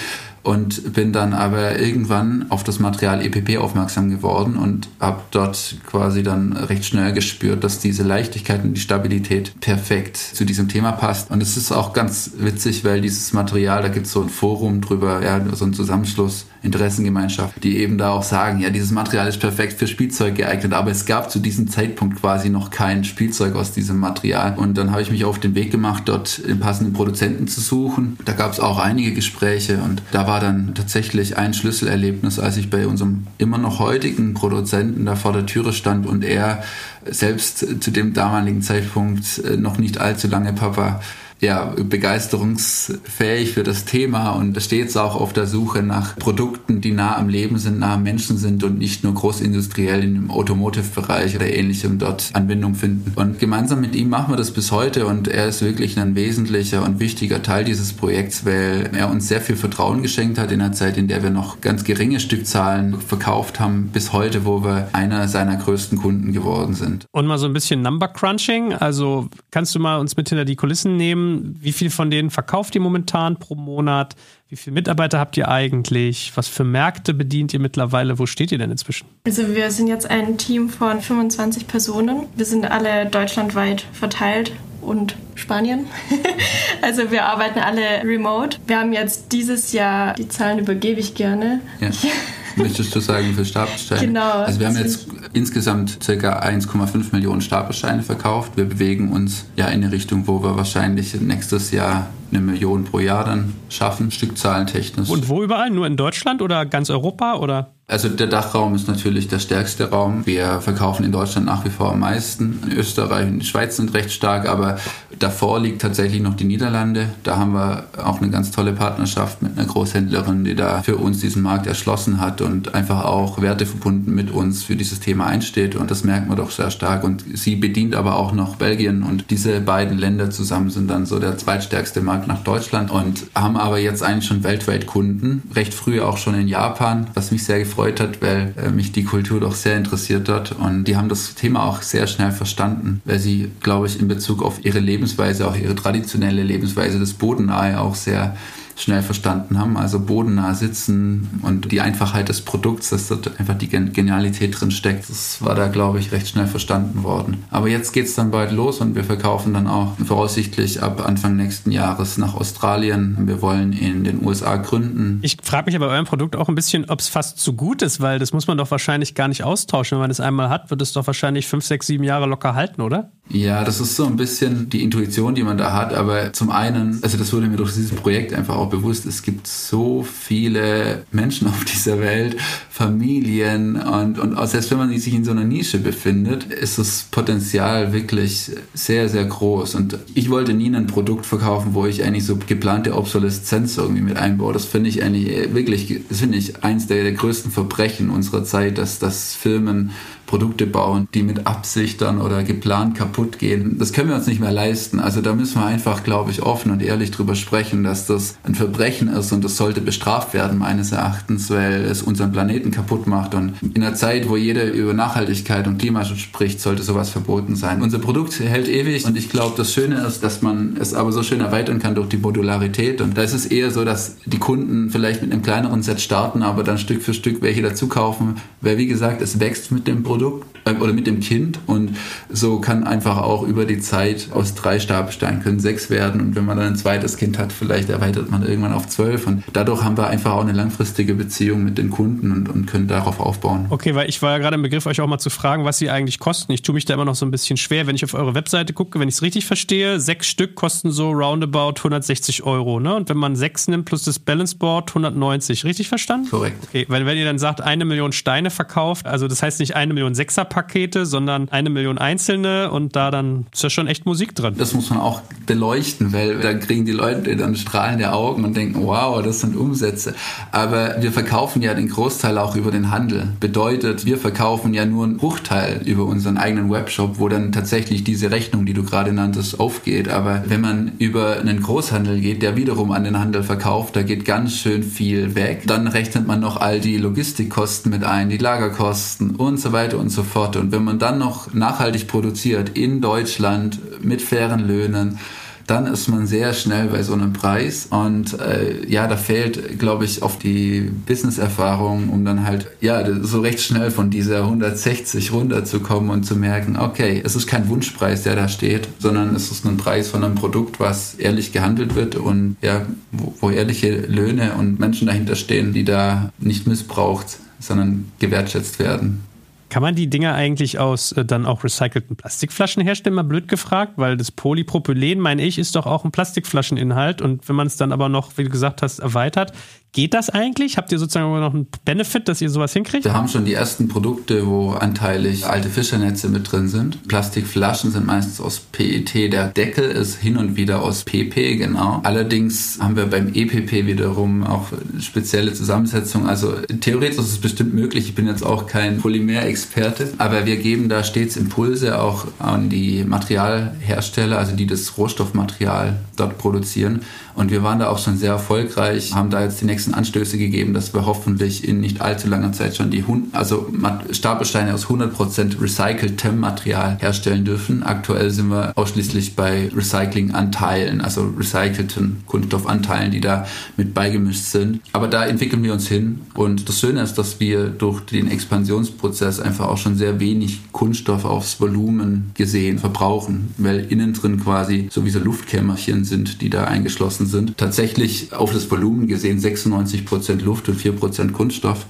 und bin dann aber irgendwann auf das Material EPP aufmerksam geworden und habe dort quasi dann recht schnell gespürt, dass diese Leichtigkeit und die Stabilität perfekt zu diesem Thema passt. Und es ist auch ganz witzig, weil dieses Material, da gibt es so ein Forum drüber, ja, so ein Zusammenschluss Interessengemeinschaft, die eben da auch sagen, ja, dieses Material ist perfekt für Spielzeug geeignet, aber es gab zu diesem Zeitpunkt quasi noch kein Spielzeug aus diesem Material. Und dann habe ich mich auf den Weg gemacht, dort den passenden Produzenten zu suchen. Da gab es auch einige Gespräche und da war dann tatsächlich ein Schlüsselerlebnis, als ich bei unserem immer noch heutigen Produzenten da vor der Türe stand und er selbst zu dem damaligen Zeitpunkt äh, noch nicht allzu lange Papa ja, begeisterungsfähig für das Thema und stets auch auf der Suche nach Produkten, die nah am Leben sind, nah am Menschen sind und nicht nur großindustriell im Automotive-Bereich oder ähnlichem dort Anwendung finden. Und gemeinsam mit ihm machen wir das bis heute und er ist wirklich ein wesentlicher und wichtiger Teil dieses Projekts, weil er uns sehr viel Vertrauen geschenkt hat in einer Zeit, in der wir noch ganz geringe Stückzahlen verkauft haben, bis heute, wo wir einer seiner größten Kunden geworden sind. Und mal so ein bisschen Number Crunching, also kannst du mal uns mit hinter die Kulissen nehmen? Wie viel von denen verkauft ihr momentan pro Monat? Wie viele Mitarbeiter habt ihr eigentlich? Was für Märkte bedient ihr mittlerweile? Wo steht ihr denn inzwischen? Also wir sind jetzt ein Team von 25 Personen. Wir sind alle deutschlandweit verteilt und Spanien. <laughs> also wir arbeiten alle remote. Wir haben jetzt dieses Jahr, die Zahlen übergebe ich gerne. Ja. <laughs> Möchtest du sagen für Stapelsteine? Genau. Also wir haben jetzt insgesamt ca. 1,5 Millionen Stapelsteine verkauft. Wir bewegen uns ja in eine Richtung, wo wir wahrscheinlich nächstes Jahr eine Million pro Jahr dann schaffen, stückzahlentechnisch. Und wo überall? Nur in Deutschland oder ganz Europa oder? Also der Dachraum ist natürlich der stärkste Raum. Wir verkaufen in Deutschland nach wie vor am meisten. In Österreich und die Schweiz sind recht stark, aber davor liegt tatsächlich noch die Niederlande. Da haben wir auch eine ganz tolle Partnerschaft mit einer Großhändlerin, die da für uns diesen Markt erschlossen hat und einfach auch Werte verbunden mit uns für dieses Thema einsteht. Und das merkt man doch sehr stark. Und sie bedient aber auch noch Belgien und diese beiden Länder zusammen sind dann so der zweitstärkste Markt nach Deutschland und haben aber jetzt eigentlich schon weltweit Kunden. Recht früh auch schon in Japan, was mich sehr gefreut gefreut hat, weil äh, mich die Kultur doch sehr interessiert hat. Und die haben das Thema auch sehr schnell verstanden, weil sie, glaube ich, in Bezug auf ihre Lebensweise, auch ihre traditionelle Lebensweise, das Bodennahe auch sehr schnell verstanden haben. Also bodennah sitzen und die Einfachheit des Produkts, dass dort einfach die Genialität drin steckt, das war da, glaube ich, recht schnell verstanden worden. Aber jetzt geht es dann bald los und wir verkaufen dann auch voraussichtlich ab Anfang nächsten Jahres nach Australien. Wir wollen in den USA gründen. Ich frage mich aber bei eurem Produkt auch ein bisschen, ob es fast zu gut ist, weil das muss man doch wahrscheinlich gar nicht austauschen. Wenn man es einmal hat, wird es doch wahrscheinlich fünf, sechs, sieben Jahre locker halten, oder? Ja, das ist so ein bisschen die Intuition, die man da hat. Aber zum einen, also das wurde mir durch dieses Projekt einfach auch bewusst, es gibt so viele Menschen auf dieser Welt, Familien und, und selbst wenn man sich in so einer Nische befindet, ist das Potenzial wirklich sehr, sehr groß. Und ich wollte nie ein Produkt verkaufen, wo ich eigentlich so geplante Obsoleszenz irgendwie mit einbaue. Das finde ich eigentlich wirklich, das finde ich eins der, der größten Verbrechen unserer Zeit, dass, dass Firmen Produkte bauen, die mit Absicht dann oder geplant kaputt gehen. Das können wir uns nicht mehr leisten. Also da müssen wir einfach, glaube ich, offen und ehrlich drüber sprechen, dass das ein Verbrechen ist und das sollte bestraft werden, meines Erachtens, weil es unseren Planeten kaputt macht. Und in einer Zeit, wo jeder über Nachhaltigkeit und Klimaschutz spricht, sollte sowas verboten sein. Unser Produkt hält ewig und ich glaube, das Schöne ist, dass man es aber so schön erweitern kann durch die Modularität. Und da ist es eher so, dass die Kunden vielleicht mit einem kleineren Set starten, aber dann Stück für Stück welche dazu kaufen, weil wie gesagt, es wächst mit dem Produkt Produkt äh, oder mit dem Kind und so kann einfach auch über die Zeit aus drei Stabsteinen können sechs werden und wenn man dann ein zweites Kind hat, vielleicht erweitert man irgendwann auf zwölf und dadurch haben wir einfach auch eine langfristige Beziehung mit den Kunden und, und können darauf aufbauen. Okay, weil ich war ja gerade im Begriff, euch auch mal zu fragen, was sie eigentlich kosten. Ich tue mich da immer noch so ein bisschen schwer, wenn ich auf eure Webseite gucke, wenn ich es richtig verstehe, sechs Stück kosten so roundabout 160 Euro, ne? Und wenn man sechs nimmt plus das Balance Board 190, richtig verstanden? Korrekt. Okay, weil wenn ihr dann sagt, eine Million Steine verkauft, also das heißt nicht eine Million Million Sechserpakete, sondern eine Million einzelne und da dann ist ja schon echt Musik drin. Das muss man auch beleuchten, weil da kriegen die Leute dann strahlende Augen und denken, wow, das sind Umsätze. Aber wir verkaufen ja den Großteil auch über den Handel. Bedeutet, wir verkaufen ja nur einen Bruchteil über unseren eigenen Webshop, wo dann tatsächlich diese Rechnung, die du gerade nanntest, aufgeht. Aber wenn man über einen Großhandel geht, der wiederum an den Handel verkauft, da geht ganz schön viel weg. Dann rechnet man noch all die Logistikkosten mit ein, die Lagerkosten und so weiter weiter und so fort. Und wenn man dann noch nachhaltig produziert in Deutschland mit fairen Löhnen, dann ist man sehr schnell bei so einem Preis. Und äh, ja, da fehlt, glaube ich, auf die Business-Erfahrung, um dann halt, ja, so recht schnell von dieser 160 runterzukommen und zu merken, okay, es ist kein Wunschpreis, der da steht, sondern es ist ein Preis von einem Produkt, was ehrlich gehandelt wird und ja, wo, wo ehrliche Löhne und Menschen dahinter stehen, die da nicht missbraucht, sondern gewertschätzt werden. Kann man die Dinger eigentlich aus äh, dann auch recycelten Plastikflaschen herstellen? Mal blöd gefragt, weil das Polypropylen, meine ich, ist doch auch ein Plastikflascheninhalt. Und wenn man es dann aber noch, wie du gesagt hast, erweitert, Geht das eigentlich? Habt ihr sozusagen noch einen Benefit, dass ihr sowas hinkriegt? Wir haben schon die ersten Produkte, wo anteilig alte Fischernetze mit drin sind. Plastikflaschen sind meistens aus PET. Der Deckel ist hin und wieder aus PP, genau. Allerdings haben wir beim EPP wiederum auch spezielle Zusammensetzung. Also theoretisch ist es bestimmt möglich. Ich bin jetzt auch kein Polymerexperte, aber wir geben da stets Impulse auch an die Materialhersteller, also die das Rohstoffmaterial dort produzieren. Und wir waren da auch schon sehr erfolgreich, haben da jetzt die nächsten Anstöße gegeben, dass wir hoffentlich in nicht allzu langer Zeit schon die also Stapelsteine aus 100% recyceltem Material herstellen dürfen. Aktuell sind wir ausschließlich bei Recyclinganteilen, also recycelten Kunststoffanteilen, die da mit beigemischt sind. Aber da entwickeln wir uns hin. Und das Schöne ist, dass wir durch den Expansionsprozess einfach auch schon sehr wenig Kunststoff aufs Volumen gesehen verbrauchen, weil innen drin quasi sowieso Luftkämmerchen sind, die da eingeschlossen sind. Tatsächlich auf das Volumen gesehen 96% Luft und 4% Kunststoff,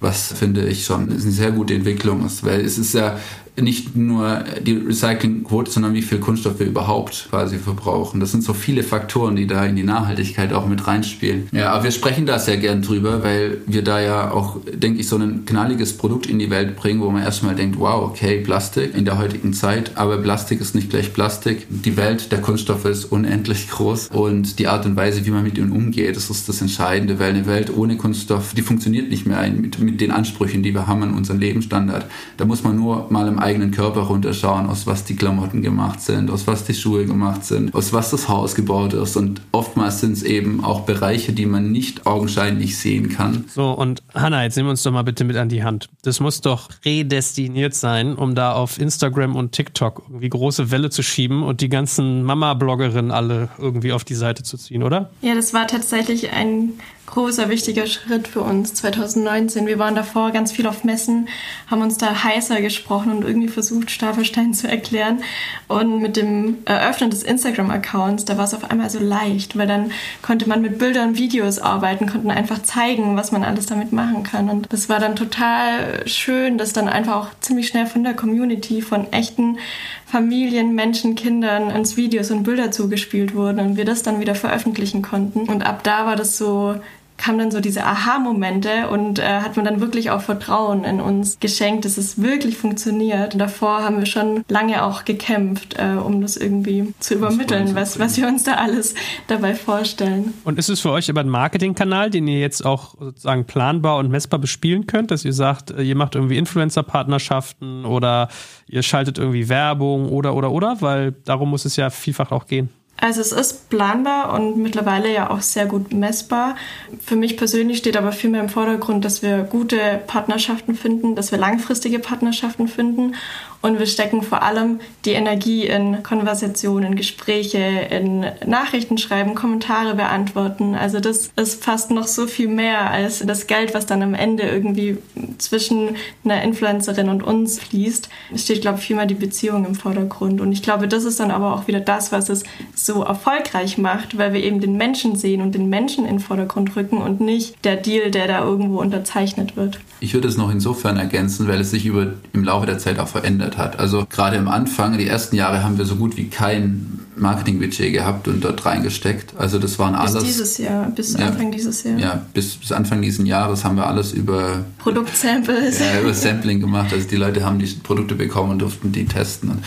was finde ich schon eine sehr gute Entwicklung. Ist, weil es ist ja nicht nur die Recyclingquote, sondern wie viel Kunststoff wir überhaupt quasi verbrauchen. Das sind so viele Faktoren, die da in die Nachhaltigkeit auch mit reinspielen. Ja, aber wir sprechen da sehr gern drüber, weil wir da ja auch, denke ich, so ein knalliges Produkt in die Welt bringen, wo man erstmal denkt, wow, okay, Plastik in der heutigen Zeit, aber Plastik ist nicht gleich Plastik. Die Welt der Kunststoffe ist unendlich groß und die Art und Weise, wie man mit ihnen umgeht, das ist das Entscheidende, weil eine Welt ohne Kunststoff, die funktioniert nicht mehr mit, mit den Ansprüchen, die wir haben an unseren Lebensstandard. Da muss man nur mal im eigenen Körper runterschauen, aus was die Klamotten gemacht sind, aus was die Schuhe gemacht sind, aus was das Haus gebaut ist. Und oftmals sind es eben auch Bereiche, die man nicht augenscheinlich sehen kann. So, und Hanna, jetzt nehmen wir uns doch mal bitte mit an die Hand. Das muss doch prädestiniert sein, um da auf Instagram und TikTok irgendwie große Welle zu schieben und die ganzen Mama-Bloggerinnen alle irgendwie auf die Seite zu ziehen, oder? Ja, das war tatsächlich ein großer, wichtiger Schritt für uns 2019. Wir waren davor ganz viel auf Messen, haben uns da heißer gesprochen und irgendwie versucht, Staffelstein zu erklären. Und mit dem Eröffnen des Instagram-Accounts, da war es auf einmal so leicht, weil dann konnte man mit Bildern, Videos arbeiten, konnten einfach zeigen, was man alles damit machen kann. Und das war dann total schön, dass dann einfach auch ziemlich schnell von der Community, von echten Familien, Menschen, Kindern uns Videos und Bilder zugespielt wurden und wir das dann wieder veröffentlichen konnten. Und ab da war das so kamen dann so diese Aha-Momente und äh, hat man dann wirklich auch Vertrauen in uns geschenkt, dass es wirklich funktioniert. Und davor haben wir schon lange auch gekämpft, äh, um das irgendwie zu übermitteln, was, was wir uns da alles dabei vorstellen. Und ist es für euch aber ein Marketingkanal, den ihr jetzt auch sozusagen planbar und messbar bespielen könnt, dass ihr sagt, äh, ihr macht irgendwie Influencer-Partnerschaften oder ihr schaltet irgendwie Werbung oder oder oder, weil darum muss es ja vielfach auch gehen. Also es ist planbar und mittlerweile ja auch sehr gut messbar. Für mich persönlich steht aber viel mehr im Vordergrund, dass wir gute Partnerschaften finden, dass wir langfristige Partnerschaften finden und wir stecken vor allem die Energie in Konversationen, Gespräche, in Nachrichten schreiben, Kommentare beantworten. Also das ist fast noch so viel mehr als das Geld, was dann am Ende irgendwie zwischen einer Influencerin und uns fließt. Es steht, glaube ich, vielmehr die Beziehung im Vordergrund. Und ich glaube, das ist dann aber auch wieder das, was es so erfolgreich macht, weil wir eben den Menschen sehen und den Menschen in den Vordergrund rücken und nicht der Deal, der da irgendwo unterzeichnet wird. Ich würde es noch insofern ergänzen, weil es sich über, im Laufe der Zeit auch verändert hat. Also gerade am Anfang, die ersten Jahre haben wir so gut wie kein Marketingbudget gehabt und dort reingesteckt. Also das waren bis alles. Bis dieses Jahr, bis ja, Anfang dieses Jahr. Ja, bis, bis Anfang dieses Jahres haben wir alles über Produktsamples. Ja, über Sampling gemacht. Also die Leute haben die Produkte bekommen und durften die testen. Und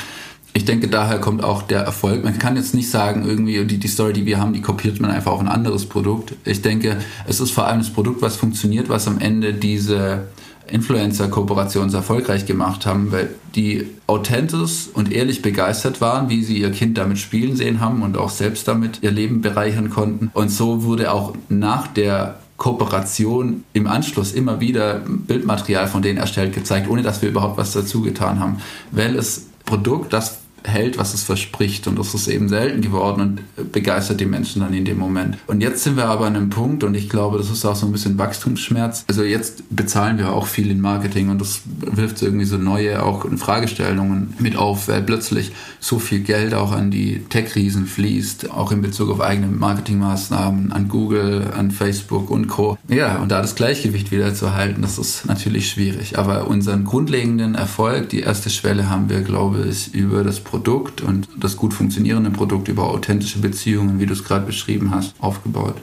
ich denke, daher kommt auch der Erfolg. Man kann jetzt nicht sagen, irgendwie die, die Story, die wir haben, die kopiert man einfach auf ein anderes Produkt. Ich denke, es ist vor allem das Produkt, was funktioniert, was am Ende diese Influencer-Kooperationen erfolgreich gemacht haben, weil die authentisch und ehrlich begeistert waren, wie sie ihr Kind damit spielen sehen haben und auch selbst damit ihr Leben bereichern konnten. Und so wurde auch nach der Kooperation im Anschluss immer wieder Bildmaterial von denen erstellt gezeigt, ohne dass wir überhaupt was dazu getan haben, weil es Produkt, das hält, was es verspricht. Und das ist eben selten geworden und begeistert die Menschen dann in dem Moment. Und jetzt sind wir aber an einem Punkt und ich glaube, das ist auch so ein bisschen Wachstumsschmerz. Also jetzt bezahlen wir auch viel in Marketing und das wirft irgendwie so neue auch Fragestellungen mit auf, weil plötzlich so viel Geld auch an die Tech-Riesen fließt, auch in Bezug auf eigene Marketingmaßnahmen, an Google, an Facebook und Co. Ja, und da das Gleichgewicht wieder zu halten, das ist natürlich schwierig. Aber unseren grundlegenden Erfolg, die erste Schwelle haben wir, glaube ich, über das Produkt und das gut funktionierende Produkt, über authentische Beziehungen, wie du es gerade beschrieben hast, aufgebaut.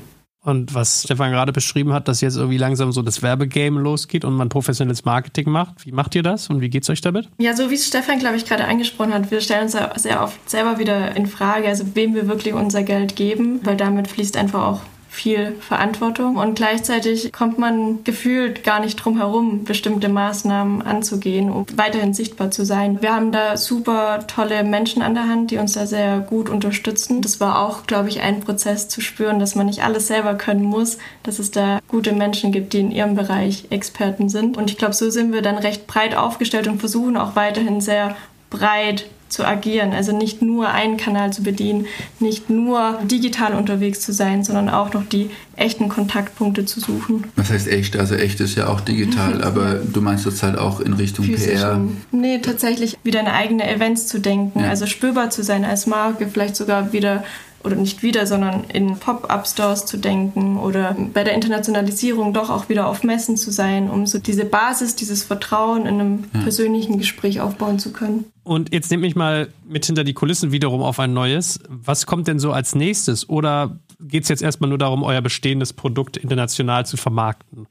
Und was Stefan gerade beschrieben hat, dass jetzt irgendwie langsam so das Werbegame losgeht und man professionelles Marketing macht. Wie macht ihr das und wie geht es euch damit? Ja, so wie es Stefan, glaube ich, gerade angesprochen hat, wir stellen uns sehr oft selber wieder in Frage, also wem wir wirklich unser Geld geben, weil damit fließt einfach auch viel Verantwortung und gleichzeitig kommt man gefühlt gar nicht drum herum, bestimmte Maßnahmen anzugehen, um weiterhin sichtbar zu sein. Wir haben da super tolle Menschen an der Hand, die uns da sehr gut unterstützen. Das war auch, glaube ich, ein Prozess zu spüren, dass man nicht alles selber können muss, dass es da gute Menschen gibt, die in ihrem Bereich Experten sind. Und ich glaube, so sind wir dann recht breit aufgestellt und versuchen auch weiterhin sehr breit zu agieren. Also nicht nur einen Kanal zu bedienen, nicht nur digital unterwegs zu sein, sondern auch noch die echten Kontaktpunkte zu suchen. Was heißt echt? Also echt ist ja auch digital, <laughs> aber du meinst jetzt halt auch in Richtung Physisch PR? Nee, tatsächlich wieder eine eigene Events zu denken, ja. also spürbar zu sein als Marke, vielleicht sogar wieder oder nicht wieder, sondern in Pop-up-Stores zu denken oder bei der Internationalisierung doch auch wieder auf Messen zu sein, um so diese Basis, dieses Vertrauen in einem ja. persönlichen Gespräch aufbauen zu können. Und jetzt nehme ich mal mit hinter die Kulissen wiederum auf ein neues. Was kommt denn so als nächstes? Oder geht es jetzt erstmal nur darum, euer bestehendes Produkt international zu vermarkten?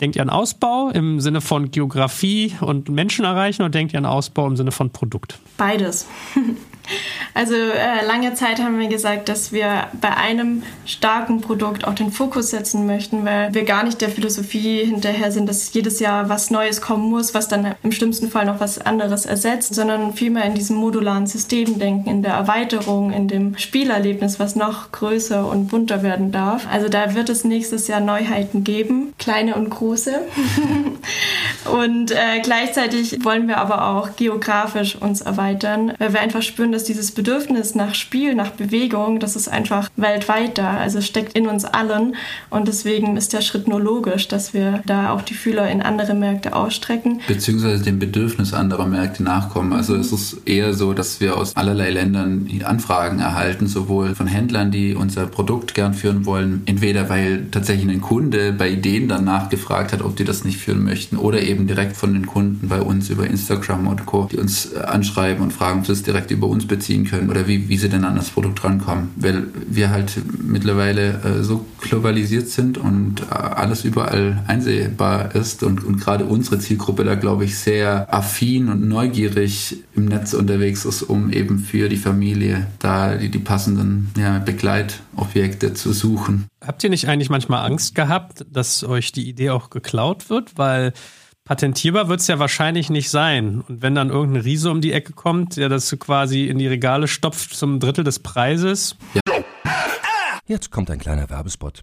Denkt ihr an Ausbau im Sinne von Geografie und Menschen erreichen oder denkt ihr an Ausbau im Sinne von Produkt? Beides. <laughs> Also äh, lange Zeit haben wir gesagt, dass wir bei einem starken Produkt auch den Fokus setzen möchten, weil wir gar nicht der Philosophie hinterher sind, dass jedes Jahr was Neues kommen muss, was dann im schlimmsten Fall noch was anderes ersetzt, sondern vielmehr in diesem modularen System denken, in der Erweiterung, in dem Spielerlebnis, was noch größer und bunter werden darf. Also da wird es nächstes Jahr Neuheiten geben, kleine und große. <laughs> und äh, gleichzeitig wollen wir aber auch geografisch uns erweitern, weil wir einfach spüren, dass dieses Bedürfnis nach Spiel, nach Bewegung, das ist einfach weltweit da. Also es steckt in uns allen und deswegen ist der Schritt nur logisch, dass wir da auch die Fühler in andere Märkte ausstrecken. Beziehungsweise dem Bedürfnis anderer Märkte nachkommen. Also es ist eher so, dass wir aus allerlei Ländern Anfragen erhalten, sowohl von Händlern, die unser Produkt gern führen wollen, entweder weil tatsächlich ein Kunde bei denen dann nachgefragt hat, ob die das nicht führen möchten, oder eben direkt von den Kunden bei uns über Instagram und Co., die uns anschreiben und fragen, ob sie es direkt über uns beziehen können oder wie, wie sie denn an das Produkt rankommen. Weil wir halt mittlerweile äh, so globalisiert sind und äh, alles überall einsehbar ist und, und gerade unsere Zielgruppe da, glaube ich, sehr affin und neugierig im Netz unterwegs ist, um eben für die Familie da die, die passenden ja, Begleitobjekte zu suchen. Habt ihr nicht eigentlich manchmal Angst gehabt, dass euch die Idee auch geklaut wird? Weil Patentierbar wird es ja wahrscheinlich nicht sein. Und wenn dann irgendein Riese um die Ecke kommt, der das quasi in die Regale stopft zum Drittel des Preises. Ja. Jetzt kommt ein kleiner Werbespot.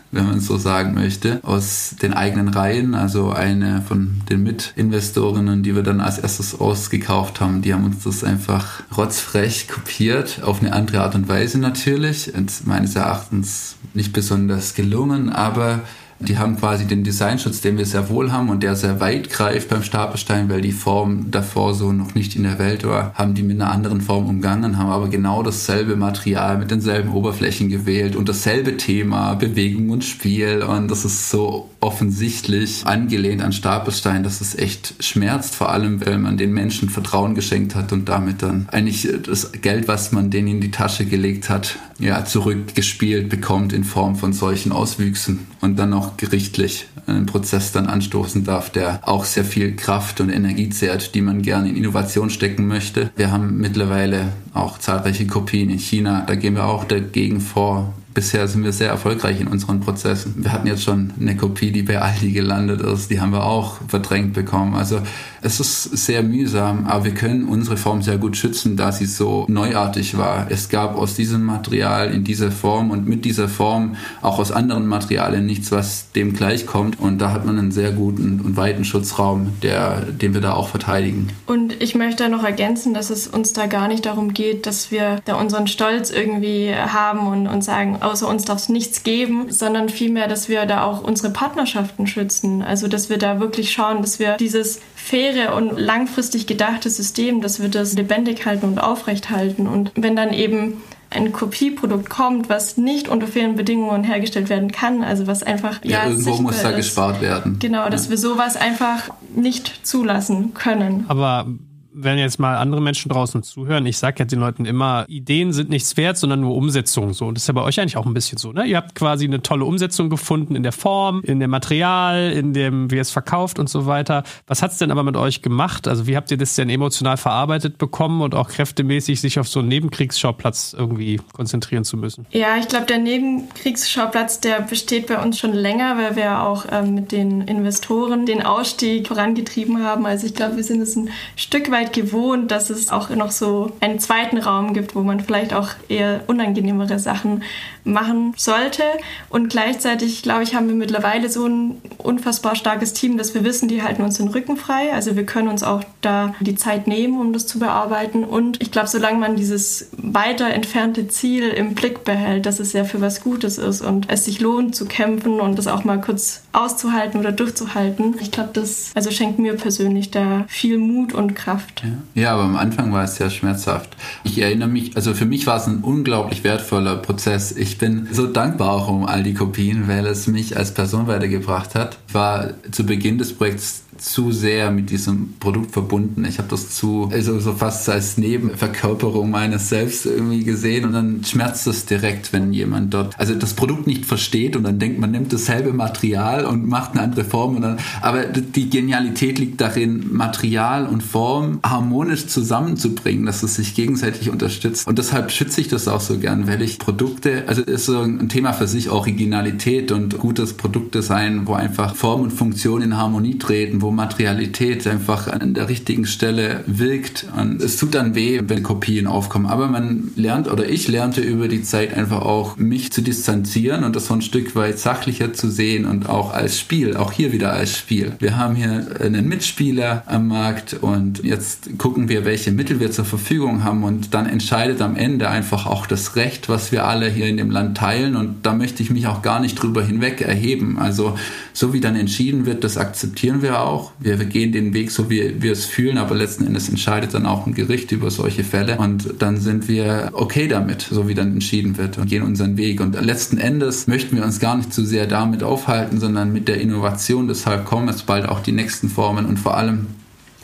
wenn man so sagen möchte, aus den eigenen Reihen. Also eine von den Mitinvestorinnen, die wir dann als erstes ausgekauft haben, die haben uns das einfach rotzfrech kopiert, auf eine andere Art und Weise natürlich. Und meines Erachtens nicht besonders gelungen, aber Die haben quasi den Designschutz, den wir sehr wohl haben und der sehr weit greift beim Stapelstein, weil die Form davor so noch nicht in der Welt war, haben die mit einer anderen Form umgangen, haben aber genau dasselbe Material mit denselben Oberflächen gewählt und dasselbe Thema, Bewegung und Spiel und das ist so offensichtlich angelehnt an Stapelstein, dass es echt schmerzt, vor allem weil man den Menschen Vertrauen geschenkt hat und damit dann eigentlich das Geld, was man denen in die Tasche gelegt hat, ja, zurückgespielt bekommt in Form von solchen Auswüchsen und dann auch gerichtlich einen Prozess dann anstoßen darf, der auch sehr viel Kraft und Energie zehrt, die man gerne in Innovation stecken möchte. Wir haben mittlerweile auch zahlreiche Kopien in China, da gehen wir auch dagegen vor, bisher sind wir sehr erfolgreich in unseren Prozessen. Wir hatten jetzt schon eine Kopie, die bei Aldi gelandet ist, die haben wir auch verdrängt bekommen. Also es ist sehr mühsam, aber wir können unsere Form sehr gut schützen, da sie so neuartig war. Es gab aus diesem Material in dieser Form und mit dieser Form auch aus anderen Materialien nichts, was dem gleichkommt. Und da hat man einen sehr guten und weiten Schutzraum, der, den wir da auch verteidigen. Und ich möchte noch ergänzen, dass es uns da gar nicht darum geht, dass wir da unseren Stolz irgendwie haben und, und sagen, außer uns darf es nichts geben, sondern vielmehr, dass wir da auch unsere Partnerschaften schützen. Also, dass wir da wirklich schauen, dass wir dieses faire und langfristig gedachte System, dass wir das lebendig halten und aufrecht halten. Und wenn dann eben ein Kopieprodukt kommt, was nicht unter fairen Bedingungen hergestellt werden kann, also was einfach ja, ja irgendwo muss da ist. gespart werden. Genau, dass ja. wir sowas einfach nicht zulassen können. Aber wenn jetzt mal andere Menschen draußen zuhören, ich sage ja den Leuten immer, Ideen sind nichts wert, sondern nur Umsetzung. So. Und das ist ja bei euch eigentlich auch ein bisschen so. Ne? Ihr habt quasi eine tolle Umsetzung gefunden in der Form, in dem Material, in dem, wie ihr es verkauft und so weiter. Was hat es denn aber mit euch gemacht? Also wie habt ihr das denn emotional verarbeitet bekommen und auch kräftemäßig sich auf so einen Nebenkriegsschauplatz irgendwie konzentrieren zu müssen? Ja, ich glaube, der Nebenkriegsschauplatz, der besteht bei uns schon länger, weil wir auch ähm, mit den Investoren den Ausstieg vorangetrieben haben. Also ich glaube, wir sind es ein Stück weit weit gewohnt, dass es auch noch so einen zweiten Raum gibt, wo man vielleicht auch eher unangenehmere Sachen machen sollte. Und gleichzeitig, glaube ich, haben wir mittlerweile so ein unfassbar starkes Team, dass wir wissen, die halten uns den Rücken frei. Also wir können uns auch da die Zeit nehmen, um das zu bearbeiten. Und ich glaube, solange man dieses weiter entfernte Ziel im Blick behält, dass es ja für was Gutes ist und es sich lohnt zu kämpfen und das auch mal kurz auszuhalten oder durchzuhalten, ich glaube, das also schenkt mir persönlich da viel Mut und Kraft. Ja. ja, aber am Anfang war es sehr schmerzhaft. Ich erinnere mich, also für mich war es ein unglaublich wertvoller Prozess. Ich bin so dankbar auch um all die Kopien, weil es mich als Person weitergebracht hat. Ich war zu Beginn des Projekts zu sehr mit diesem Produkt verbunden. Ich habe das zu, also so fast als Nebenverkörperung meines Selbst irgendwie gesehen und dann schmerzt es direkt, wenn jemand dort, also das Produkt nicht versteht und dann denkt, man nimmt dasselbe Material und macht eine andere Form und dann, aber die Genialität liegt darin, Material und Form harmonisch zusammenzubringen, dass es sich gegenseitig unterstützt und deshalb schütze ich das auch so gern, weil ich Produkte, also ist so ein Thema für sich, Originalität und gutes Produktdesign, wo einfach Form und Funktion in Harmonie treten, wo Materialität einfach an der richtigen Stelle wirkt. Und es tut dann weh, wenn Kopien aufkommen. Aber man lernt, oder ich lernte über die Zeit einfach auch, mich zu distanzieren und das so ein Stück weit sachlicher zu sehen und auch als Spiel, auch hier wieder als Spiel. Wir haben hier einen Mitspieler am Markt und jetzt gucken wir, welche Mittel wir zur Verfügung haben und dann entscheidet am Ende einfach auch das Recht, was wir alle hier in dem Land teilen und da möchte ich mich auch gar nicht drüber hinweg erheben. Also so wie dann entschieden wird, das akzeptieren wir auch auch. Wir, gehen den Weg so, wie wir es fühlen, aber letzten Endes entscheidet dann auch ein Gericht über solche Fälle und dann sind wir okay damit, so wie dann entschieden wird und gehen unseren Weg. Und letzten Endes möchten wir uns gar nicht zu sehr damit aufhalten, sondern mit der Innovation. Deshalb kommen jetzt bald auch die nächsten Formen und vor allem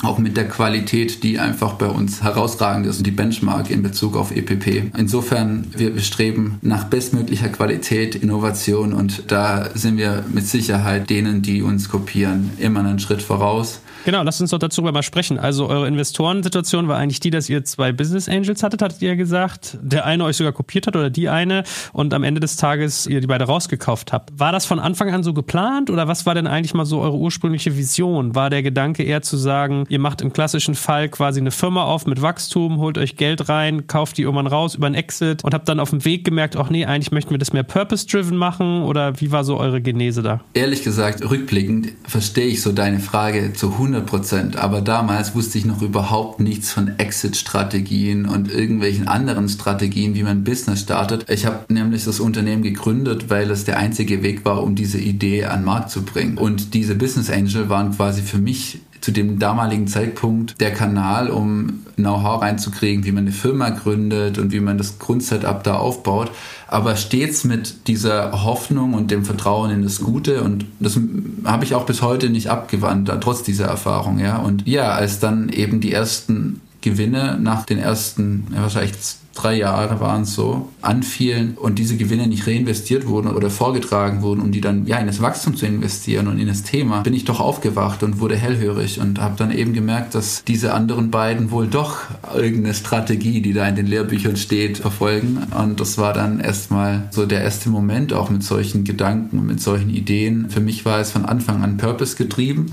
auch mit der Qualität, die einfach bei uns herausragend ist und die Benchmark in Bezug auf EPP. Insofern, wir streben nach bestmöglicher Qualität, Innovation und da sind wir mit Sicherheit denen, die uns kopieren, immer einen Schritt voraus. Genau, lasst uns doch darüber mal sprechen. Also eure Investorensituation war eigentlich die, dass ihr zwei Business Angels hattet, hattet ihr gesagt. Der eine euch sogar kopiert hat oder die eine und am Ende des Tages ihr die beide rausgekauft habt. War das von Anfang an so geplant oder was war denn eigentlich mal so eure ursprüngliche Vision? War der Gedanke eher zu sagen, ihr macht im klassischen Fall quasi eine Firma auf mit Wachstum, holt euch Geld rein, kauft die irgendwann raus über einen Exit und habt dann auf dem Weg gemerkt, ach nee, eigentlich möchten wir das mehr purpose-driven machen oder wie war so eure Genese da? Ehrlich gesagt, rückblickend verstehe ich so deine Frage zu 100 Prozent, aber damals wusste ich noch überhaupt nichts von Exit-Strategien und irgendwelchen anderen Strategien, wie man Business startet. Ich habe nämlich das Unternehmen gegründet, weil es der einzige Weg war, um diese Idee an den Markt zu bringen. Und diese Business Angel waren quasi für mich zu dem damaligen Zeitpunkt der Kanal, um Know-how reinzukriegen, wie man eine Firma gründet und wie man das Grundsetup da aufbaut. Aber stets mit dieser Hoffnung und dem Vertrauen in das Gute. Und das habe ich auch bis heute nicht abgewandt, trotz dieser Erfahrung. Ja. Und ja, als dann eben die ersten Gewinne nach den ersten, ja, wahrscheinlich drei Jahre waren es so, anfielen und diese Gewinne nicht reinvestiert wurden oder vorgetragen wurden, um die dann ja in das Wachstum zu investieren und in das Thema, bin ich doch aufgewacht und wurde hellhörig und habe dann eben gemerkt, dass diese anderen beiden wohl doch irgendeine Strategie, die da in den Lehrbüchern steht, verfolgen. Und das war dann erstmal so der erste Moment auch mit solchen Gedanken und mit solchen Ideen. Für mich war es von Anfang an Purpose getrieben.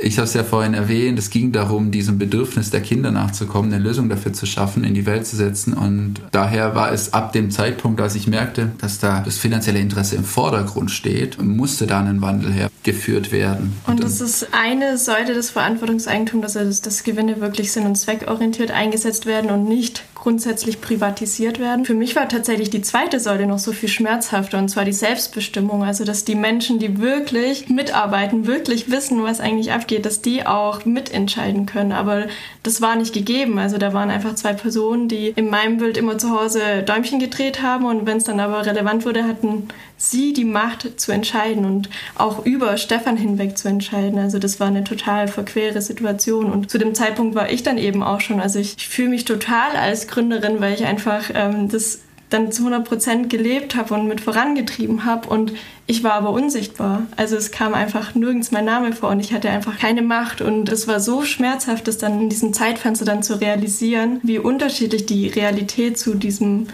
Ich habe es ja vorhin erwähnt, es ging darum, diesem Bedürfnis der Kinder nachzukommen, eine Lösung dafür zu schaffen, in die Welt zu setzen. Und daher war es ab dem Zeitpunkt, als ich merkte, dass da das finanzielle Interesse im Vordergrund steht, musste da ein Wandel hergeführt werden. Und das ist eine Säule des Verantwortungseigentums, dass, dass Gewinne wirklich sinn- und zweckorientiert eingesetzt werden und nicht grundsätzlich privatisiert werden. Für mich war tatsächlich die zweite Säule noch so viel schmerzhafter und zwar die Selbstbestimmung. Also dass die Menschen, die wirklich mitarbeiten, wirklich wissen, was eigentlich abgeht, dass die auch mitentscheiden können. Aber das war nicht gegeben. Also da waren einfach zwei Personen, die in meinem Bild immer zu Hause Däumchen gedreht haben und wenn es dann aber relevant wurde, hatten sie die Macht zu entscheiden und auch über Stefan hinweg zu entscheiden. Also das war eine total verquere Situation und zu dem Zeitpunkt war ich dann eben auch schon. Also ich, ich fühle mich total als Gründerin, weil ich einfach ähm, das dann zu 100 Prozent gelebt habe und mit vorangetrieben habe und ich war aber unsichtbar. Also es kam einfach nirgends mein Name vor und ich hatte einfach keine Macht und es war so schmerzhaft, das dann in diesem Zeitfenster dann zu realisieren, wie unterschiedlich die Realität zu diesem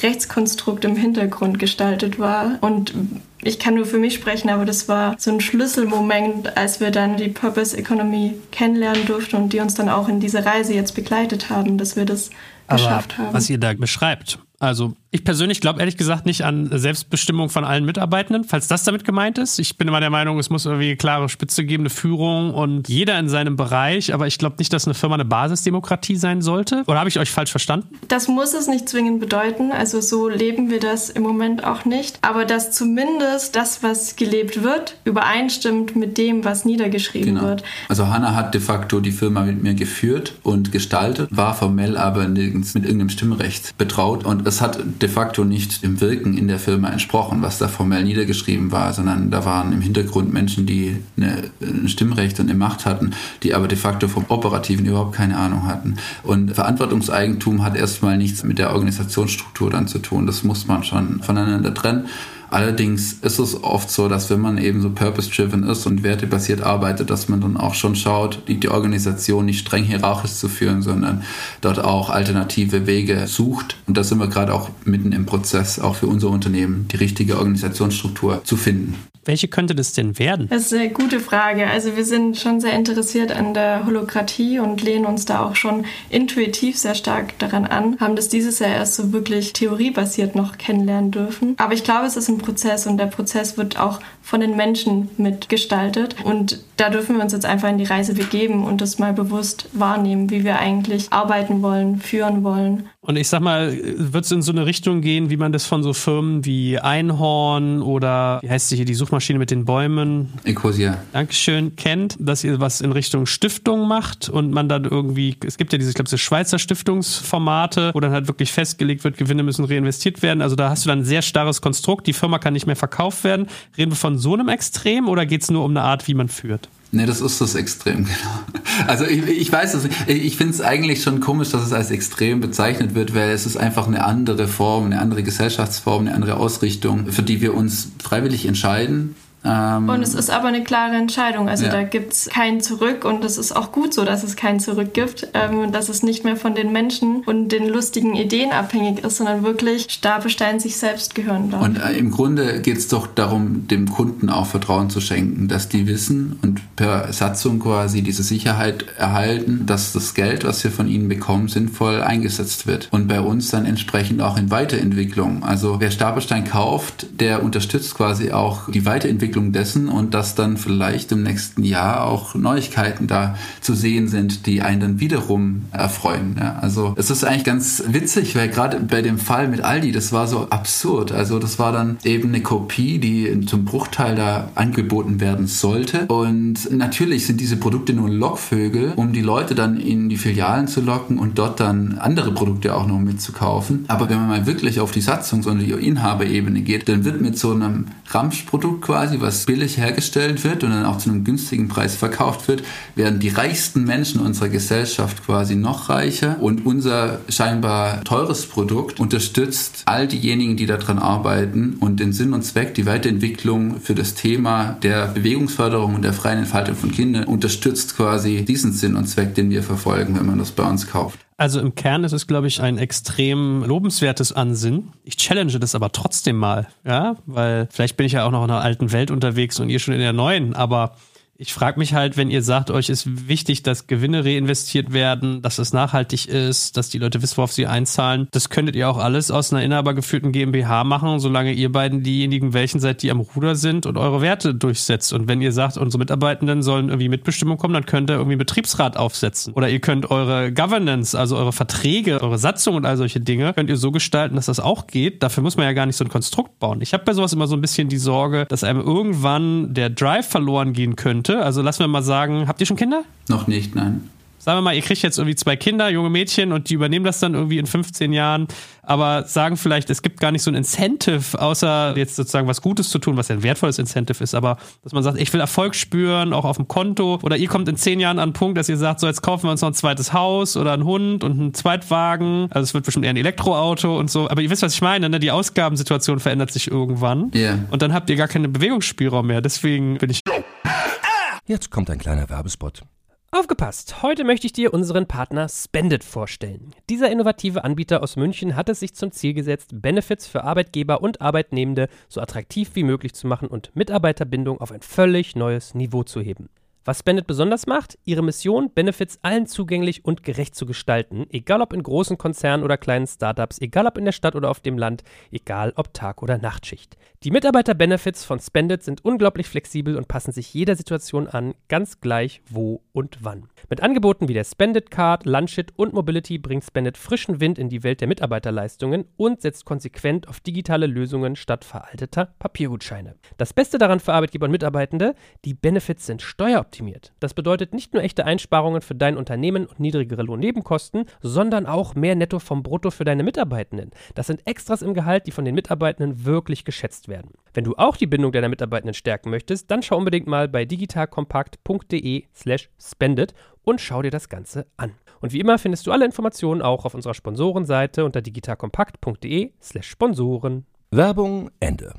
Rechtskonstrukt im Hintergrund gestaltet war. Und ich kann nur für mich sprechen, aber das war so ein Schlüsselmoment, als wir dann die Purpose Economy kennenlernen durften und die uns dann auch in diese Reise jetzt begleitet haben, dass wir das aber geschafft haben. Was ihr da beschreibt, also ich persönlich glaube ehrlich gesagt nicht an Selbstbestimmung von allen Mitarbeitenden, falls das damit gemeint ist. Ich bin immer der Meinung, es muss irgendwie eine klare Spitze geben, eine Führung und jeder in seinem Bereich. Aber ich glaube nicht, dass eine Firma eine Basisdemokratie sein sollte. Oder habe ich euch falsch verstanden? Das muss es nicht zwingend bedeuten. Also so leben wir das im Moment auch nicht. Aber dass zumindest das, was gelebt wird, übereinstimmt mit dem, was niedergeschrieben genau. wird. Also Hanna hat de facto die Firma mit mir geführt und gestaltet, war formell aber nirgends mit irgendeinem Stimmrecht betraut und es hat de facto nicht dem Wirken in der Firma entsprochen, was da formell niedergeschrieben war, sondern da waren im Hintergrund Menschen, die eine, ein Stimmrecht und eine Macht hatten, die aber de facto vom Operativen überhaupt keine Ahnung hatten. Und Verantwortungseigentum hat erstmal nichts mit der Organisationsstruktur dann zu tun. Das muss man schon voneinander trennen. Allerdings ist es oft so, dass wenn man eben so purpose-driven ist und wertebasiert arbeitet, dass man dann auch schon schaut, die, die Organisation nicht streng hierarchisch zu führen, sondern dort auch alternative Wege sucht. Und da sind wir gerade auch mitten im Prozess, auch für unser Unternehmen, die richtige Organisationsstruktur zu finden. Welche könnte das denn werden? Das ist eine gute Frage. Also wir sind schon sehr interessiert an der Holokratie und lehnen uns da auch schon intuitiv sehr stark daran an, haben das dieses Jahr erst so wirklich theoriebasiert noch kennenlernen dürfen. Aber ich glaube, es ist ein Prozess und der Prozess wird auch von den Menschen mitgestaltet. Und da dürfen wir uns jetzt einfach in die Reise begeben und das mal bewusst wahrnehmen, wie wir eigentlich arbeiten wollen, führen wollen. Und ich sag mal, wird es in so eine Richtung gehen, wie man das von so Firmen wie Einhorn oder wie heißt sie hier, die Suchmaschine mit den Bäumen? Ecosia. Dankeschön, kennt, dass ihr was in Richtung Stiftung macht und man dann irgendwie, es gibt ja diese, ich glaube, so Schweizer Stiftungsformate, wo dann halt wirklich festgelegt wird, Gewinne müssen reinvestiert werden. Also da hast du dann ein sehr starres Konstrukt, die Firma kann nicht mehr verkauft werden. Reden wir von so einem Extrem oder geht es nur um eine Art, wie man führt? Nee, das ist das Extrem, <laughs> genau. Also ich, ich weiß, also ich finde es eigentlich schon komisch, dass es als extrem bezeichnet wird, weil es ist einfach eine andere Form, eine andere Gesellschaftsform, eine andere Ausrichtung, für die wir uns freiwillig entscheiden Ähm, und es ist aber eine klare Entscheidung. Also ja. da gibt es kein Zurück und es ist auch gut so, dass es kein Zurück gibt, ähm, dass es nicht mehr von den Menschen und den lustigen Ideen abhängig ist, sondern wirklich Stapelstein sich selbst gehören darf. Und äh, im Grunde geht es doch darum, dem Kunden auch Vertrauen zu schenken, dass die wissen und per Satzung quasi diese Sicherheit erhalten, dass das Geld, was wir von ihnen bekommen, sinnvoll eingesetzt wird. Und bei uns dann entsprechend auch in Weiterentwicklung. Also wer Stapelstein kauft, der unterstützt quasi auch die Weiterentwicklung dessen und dass dann vielleicht im nächsten Jahr auch Neuigkeiten da zu sehen sind, die einen dann wiederum erfreuen. Ja, also es ist eigentlich ganz witzig, weil gerade bei dem Fall mit Aldi, das war so absurd. Also das war dann eben eine Kopie, die zum Bruchteil da angeboten werden sollte. Und natürlich sind diese Produkte nur Lockvögel, um die Leute dann in die Filialen zu locken und dort dann andere Produkte auch noch mitzukaufen. Aber wenn man mal wirklich auf die Satzungs- und die Inhaberebene geht, dann wird mit so einem Ramschprodukt quasi, was billig hergestellt wird und dann auch zu einem günstigen Preis verkauft wird, werden die reichsten Menschen unserer Gesellschaft quasi noch reicher und unser scheinbar teures Produkt unterstützt all diejenigen, die daran arbeiten und den Sinn und Zweck, die Weiterentwicklung für das Thema der Bewegungsförderung und der freien Entfaltung von Kindern unterstützt quasi diesen Sinn und Zweck, den wir verfolgen, wenn man das bei uns kauft. Also im Kern ist es, glaube ich, ein extrem lobenswertes Ansinnen. Ich challenge das aber trotzdem mal, ja, weil vielleicht bin ich ja auch noch in einer alten Welt unterwegs und ihr schon in der neuen, aber ich frage mich halt, wenn ihr sagt, euch ist wichtig, dass Gewinne reinvestiert werden, dass es nachhaltig ist, dass die Leute wissen, worauf sie einzahlen. Das könntet ihr auch alles aus einer inhabergeführten GmbH machen, solange ihr beiden diejenigen welchen seid, die am Ruder sind und eure Werte durchsetzt. Und wenn ihr sagt, unsere Mitarbeitenden sollen irgendwie Mitbestimmung kommen, dann könnt ihr irgendwie einen Betriebsrat aufsetzen. Oder ihr könnt eure Governance, also eure Verträge, eure Satzung und all solche Dinge, könnt ihr so gestalten, dass das auch geht. Dafür muss man ja gar nicht so ein Konstrukt bauen. Ich habe bei sowas immer so ein bisschen die Sorge, dass einem irgendwann der Drive verloren gehen könnte Leute. Also lassen wir mal sagen, habt ihr schon Kinder? Noch nicht, nein sagen wir mal, ihr kriegt jetzt irgendwie zwei Kinder, junge Mädchen, und die übernehmen das dann irgendwie in 15 Jahren, aber sagen vielleicht, es gibt gar nicht so ein Incentive, außer jetzt sozusagen was Gutes zu tun, was ja ein wertvolles Incentive ist, aber dass man sagt, ich will Erfolg spüren, auch auf dem Konto, oder ihr kommt in 10 Jahren an einen Punkt, dass ihr sagt, so jetzt kaufen wir uns noch ein zweites Haus oder einen Hund und einen Zweitwagen, also es wird bestimmt eher ein Elektroauto und so, aber ihr wisst, was ich meine, ne? die Ausgabensituation verändert sich irgendwann yeah. und dann habt ihr gar keinen Bewegungsspielraum mehr, deswegen bin ich... Jetzt kommt ein kleiner Werbespot. Aufgepasst! Heute möchte ich dir unseren Partner Spendit vorstellen. Dieser innovative Anbieter aus München hat es sich zum Ziel gesetzt, Benefits für Arbeitgeber und Arbeitnehmende so attraktiv wie möglich zu machen und Mitarbeiterbindung auf ein völlig neues Niveau zu heben. Was Spendit besonders macht, ihre Mission, Benefits allen zugänglich und gerecht zu gestalten, egal ob in großen Konzernen oder kleinen Startups, egal ob in der Stadt oder auf dem Land, egal ob Tag- oder Nachtschicht. Die Mitarbeiter-Benefits von Spendit sind unglaublich flexibel und passen sich jeder Situation an, ganz gleich wo und wann. Mit Angeboten wie der Spendit Card, Lunchit und Mobility bringt Spendit frischen Wind in die Welt der Mitarbeiterleistungen und setzt konsequent auf digitale Lösungen statt veralteter Papiergutscheine. Das Beste daran für Arbeitgeber und Mitarbeitende, die Benefits sind steueroptimiert. Das bedeutet nicht nur echte Einsparungen für dein Unternehmen und niedrigere Lohnnebenkosten, sondern auch mehr Netto vom Brutto für deine Mitarbeitenden. Das sind Extras im Gehalt, die von den Mitarbeitenden wirklich geschätzt werden. Wenn du auch die Bindung deiner Mitarbeitenden stärken möchtest, dann schau unbedingt mal bei digitalkompakt.de/slash spendit und schau dir das Ganze an. Und wie immer findest du alle Informationen auch auf unserer Sponsorenseite unter digitalkompakt.de/slash Sponsoren. Werbung Ende.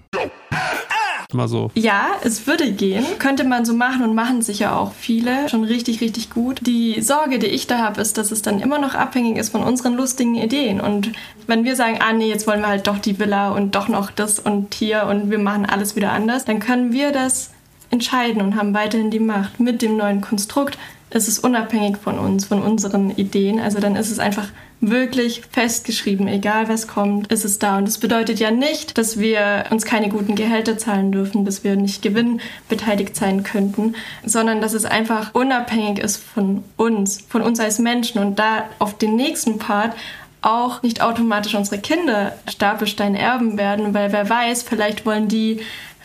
Mal so. Ja, es würde gehen. Könnte man so machen und machen sicher auch viele. Schon richtig, richtig gut. Die Sorge, die ich da habe, ist, dass es dann immer noch abhängig ist von unseren lustigen Ideen. Und wenn wir sagen, ah nee, jetzt wollen wir halt doch die Villa und doch noch das und hier und wir machen alles wieder anders, dann können wir das entscheiden und haben weiterhin die Macht mit dem neuen Konstrukt ist es unabhängig von uns, von unseren Ideen. Also dann ist es einfach wirklich festgeschrieben, egal was kommt, ist es da. Und das bedeutet ja nicht, dass wir uns keine guten Gehälter zahlen dürfen, dass wir nicht gewinnbeteiligt sein könnten, sondern dass es einfach unabhängig ist von uns, von uns als Menschen. Und da auf den nächsten Part auch nicht automatisch unsere Kinder Stapelstein erben werden, weil wer weiß, vielleicht wollen die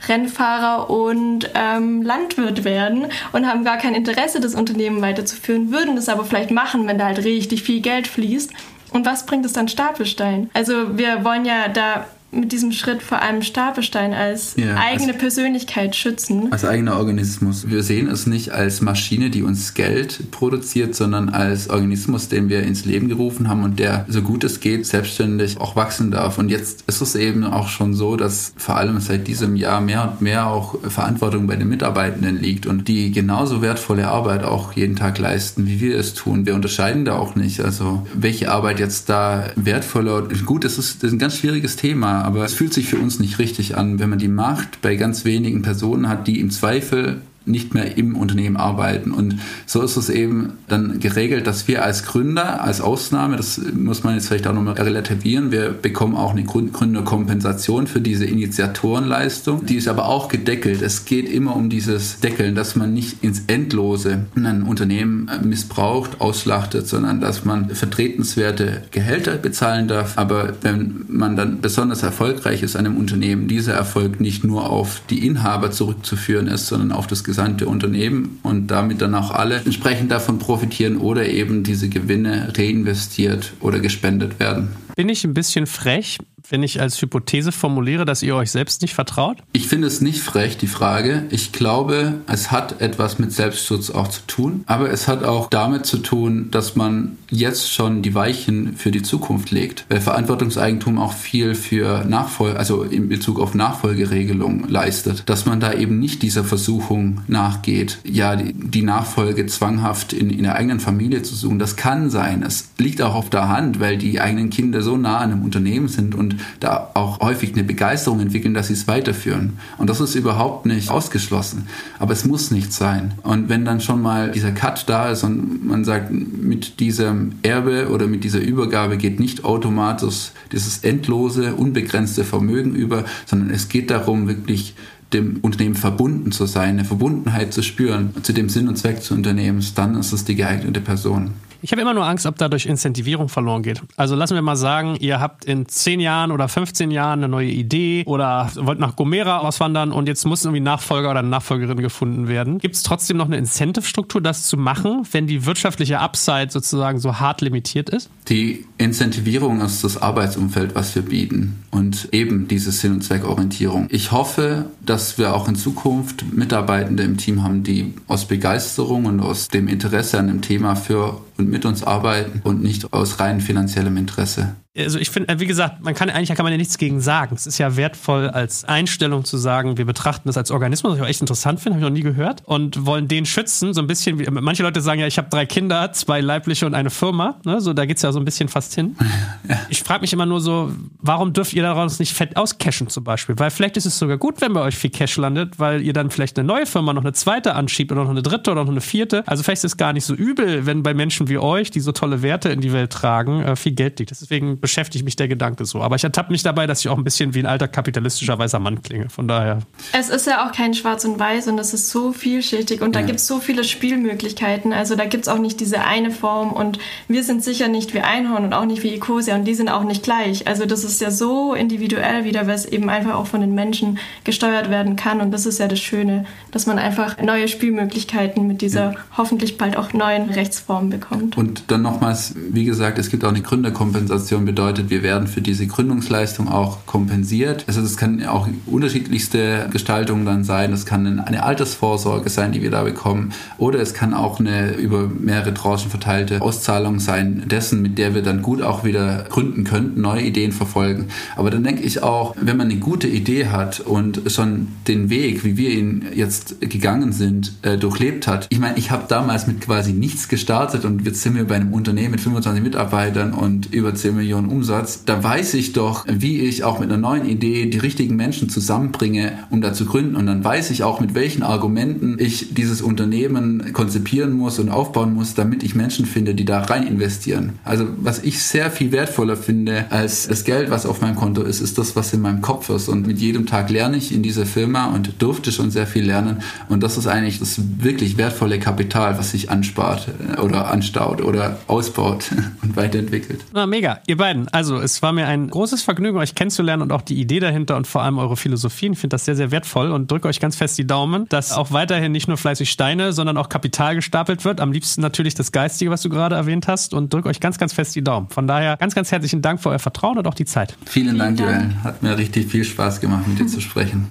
Rennfahrer und ähm, Landwirt werden und haben gar kein Interesse, das Unternehmen weiterzuführen, würden das aber vielleicht machen, wenn da halt richtig viel Geld fließt. Und was bringt es dann Stapelstein? Also wir wollen ja da mit diesem Schritt vor allem Stapelstein als ja, eigene als, Persönlichkeit schützen. Als eigener Organismus. Wir sehen es nicht als Maschine, die uns Geld produziert, sondern als Organismus, den wir ins Leben gerufen haben und der, so gut es geht, selbstständig auch wachsen darf. Und jetzt ist es eben auch schon so, dass vor allem seit diesem Jahr mehr und mehr auch Verantwortung bei den Mitarbeitenden liegt und die genauso wertvolle Arbeit auch jeden Tag leisten, wie wir es tun. Wir unterscheiden da auch nicht. Also welche Arbeit jetzt da wertvoller, gut, das ist, das ist ein ganz schwieriges Thema, aber es fühlt sich für uns nicht richtig an, wenn man die Macht bei ganz wenigen Personen hat, die im Zweifel nicht mehr im Unternehmen arbeiten. Und so ist es eben dann geregelt, dass wir als Gründer, als Ausnahme, das muss man jetzt vielleicht auch nochmal relativieren, wir bekommen auch eine Gründerkompensation für diese Initiatorenleistung. Die ist aber auch gedeckelt. Es geht immer um dieses Deckeln, dass man nicht ins Endlose ein Unternehmen missbraucht, ausschlachtet, sondern dass man vertretenswerte Gehälter bezahlen darf. Aber wenn man dann besonders erfolgreich ist an einem Unternehmen, dieser Erfolg nicht nur auf die Inhaber zurückzuführen ist, sondern auf das gesamte gesamte Unternehmen und damit dann auch alle entsprechend davon profitieren oder eben diese Gewinne reinvestiert oder gespendet werden. Bin ich ein bisschen frech, wenn ich als Hypothese formuliere, dass ihr euch selbst nicht vertraut? Ich finde es nicht frech, die Frage. Ich glaube, es hat etwas mit Selbstschutz auch zu tun, aber es hat auch damit zu tun, dass man jetzt schon die Weichen für die Zukunft legt. Weil Verantwortungseigentum auch viel für Nachfolge, also in Bezug auf Nachfolgeregelung leistet. Dass man da eben nicht dieser Versuchung nachgeht, ja, die, Nachfolge zwanghaft in, in der eigenen Familie zu suchen. Das kann sein. Es liegt auch auf der Hand, weil die eigenen Kinder so nah an einem Unternehmen sind und da auch häufig eine Begeisterung entwickeln, dass sie es weiterführen. Und das ist überhaupt nicht ausgeschlossen. Aber es muss nicht sein. Und wenn dann schon mal dieser Cut da ist und man sagt, mit diesem Erbe oder mit dieser Übergabe geht nicht automatisch dieses endlose, unbegrenzte Vermögen über, sondern es geht darum, wirklich dem Unternehmen verbunden zu sein, eine Verbundenheit zu spüren, zu dem Sinn und Zweck des Unternehmens, dann ist es die geeignete Person. Ich habe immer nur Angst, ob dadurch Incentivierung verloren geht. Also lassen wir mal sagen, ihr habt in 10 Jahren oder 15 Jahren eine neue Idee oder wollt nach Gomera auswandern und jetzt muss irgendwie Nachfolger oder Nachfolgerin gefunden werden. Gibt es trotzdem noch eine Incentive-Struktur, das zu machen, wenn die wirtschaftliche Upside sozusagen so hart limitiert ist? Die Incentivierung ist das Arbeitsumfeld, was wir bieten und eben diese Sinn- und Zweckorientierung. Ich hoffe, dass wir auch in Zukunft Mitarbeitende im Team haben, die aus Begeisterung und aus dem Interesse an dem Thema für und mit uns arbeiten und nicht aus rein finanziellem Interesse also ich finde, wie gesagt, man kann eigentlich kann man ja nichts gegen sagen. Es ist ja wertvoll als Einstellung zu sagen, wir betrachten das als Organismus, was ich auch echt interessant finde, habe ich noch nie gehört und wollen den schützen, so ein bisschen wie manche Leute sagen ja, ich habe drei Kinder, zwei leibliche und eine Firma, ne? so da geht's ja so ein bisschen fast hin. <laughs> Ja. Ich frage mich immer nur so, warum dürft ihr daraus nicht fett auscashen zum Beispiel? Weil vielleicht ist es sogar gut, wenn bei euch viel Cash landet, weil ihr dann vielleicht eine neue Firma noch eine zweite anschiebt oder noch eine dritte oder noch eine vierte. Also vielleicht ist es gar nicht so übel, wenn bei Menschen wie euch, die so tolle Werte in die Welt tragen, äh, viel Geld liegt. Deswegen beschäftigt mich der Gedanke so. Aber ich ertappe mich dabei, dass ich auch ein bisschen wie ein alter kapitalistischer weißer Mann klinge. Von daher. Es ist ja auch kein Schwarz und Weiß und es ist so vielschichtig und da gibt es so viele Spielmöglichkeiten. Also da gibt es auch nicht diese eine Form und wir sind sicher nicht wie Einhorn und auch nicht wie Ecosia und die sind auch nicht gleich. Also das ist ja so individuell wieder, weil es eben einfach auch von den Menschen gesteuert werden kann und das ist ja das Schöne, dass man einfach neue Spielmöglichkeiten mit dieser ja. hoffentlich bald auch neuen Rechtsform bekommt. Und dann nochmals, wie gesagt, es gibt auch eine Gründerkompensation, bedeutet, wir werden für diese Gründungsleistung auch kompensiert. Also das kann auch unterschiedlichste Gestaltungen dann sein. Das kann eine Altersvorsorge sein, die wir da bekommen. Oder es kann auch eine über mehrere Tranchen verteilte Auszahlung sein, dessen, mit der wir dann gut auch wieder gründen könnten, neue Ideen verfolgen. Aber dann denke ich auch, wenn man eine gute Idee hat und schon den Weg, wie wir ihn jetzt gegangen sind, äh, durchlebt hat. Ich meine, ich habe damals mit quasi nichts gestartet und jetzt sind wir bei einem Unternehmen mit 25 Mitarbeitern und über 10 Millionen Umsatz Ansatz, da weiß ich doch, wie ich auch mit einer neuen Idee die richtigen Menschen zusammenbringe, um da zu gründen. Und dann weiß ich auch, mit welchen Argumenten ich dieses Unternehmen konzipieren muss und aufbauen muss, damit ich Menschen finde, die da rein investieren. Also was ich sehr viel wertvoller finde als das Geld, was auf meinem Konto ist, ist das, was in meinem Kopf ist. Und mit jedem Tag lerne ich in dieser Firma und durfte schon sehr viel lernen. Und das ist eigentlich das wirklich wertvolle Kapital, was sich anspart oder anstaut oder ausbaut <laughs> und weiterentwickelt. Na, mega. Ihr beiden beiden. Also, es war mir ein großes Vergnügen, euch kennenzulernen und auch die Idee dahinter und vor allem eure Philosophien. Ich finde das sehr, sehr wertvoll und drücke euch ganz fest die Daumen, dass auch weiterhin nicht nur fleißig Steine, sondern auch Kapital gestapelt wird. Am liebsten natürlich das Geistige, was du gerade erwähnt hast und drücke euch ganz, ganz fest die Daumen. Von daher ganz, ganz herzlichen Dank für euer Vertrauen und auch die Zeit. Vielen, Vielen Dank, Joel. Hat mir richtig viel Spaß gemacht, mit dir zu sprechen.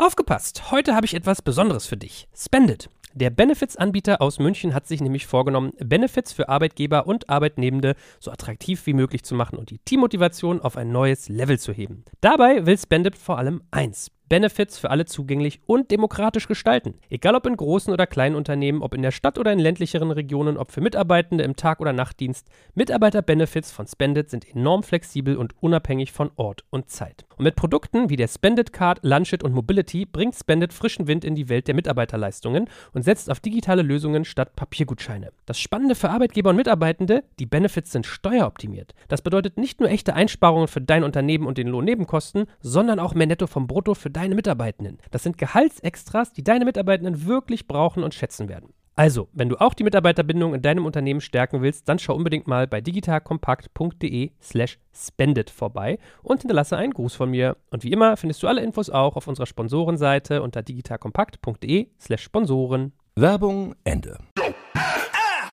Aufgepasst! Heute habe ich etwas Besonderes für dich. Spendit. Der Benefits-Anbieter aus München hat sich nämlich vorgenommen, Benefits für Arbeitgeber und Arbeitnehmende so attraktiv wie möglich zu machen und die Teammotivation auf ein neues Level zu heben. Dabei will Spendit vor allem eins: Benefits für alle zugänglich und demokratisch gestalten. Egal ob in großen oder kleinen Unternehmen, ob in der Stadt oder in ländlicheren Regionen, ob für Mitarbeitende im Tag- oder Nachtdienst, Mitarbeiter-Benefits von Spendit sind enorm flexibel und unabhängig von Ort und Zeit. Und mit Produkten wie der Spendit Card, Lunchit und Mobility bringt Spendit frischen Wind in die Welt der Mitarbeiterleistungen und setzt auf digitale Lösungen statt Papiergutscheine. Das Spannende für Arbeitgeber und Mitarbeitende, die Benefits sind steueroptimiert. Das bedeutet nicht nur echte Einsparungen für dein Unternehmen und den Lohnnebenkosten, sondern auch mehr Netto vom Brutto für deine Mitarbeitenden. Das sind Gehaltsextras, die deine Mitarbeitenden wirklich brauchen und schätzen werden. Also, wenn du auch die Mitarbeiterbindung in deinem Unternehmen stärken willst, dann schau unbedingt mal bei digitalkompakt.de slash spendet vorbei und hinterlasse einen Gruß von mir. Und wie immer findest du alle Infos auch auf unserer Sponsorenseite unter digitalkompakt.de slash Sponsoren. Werbung Ende.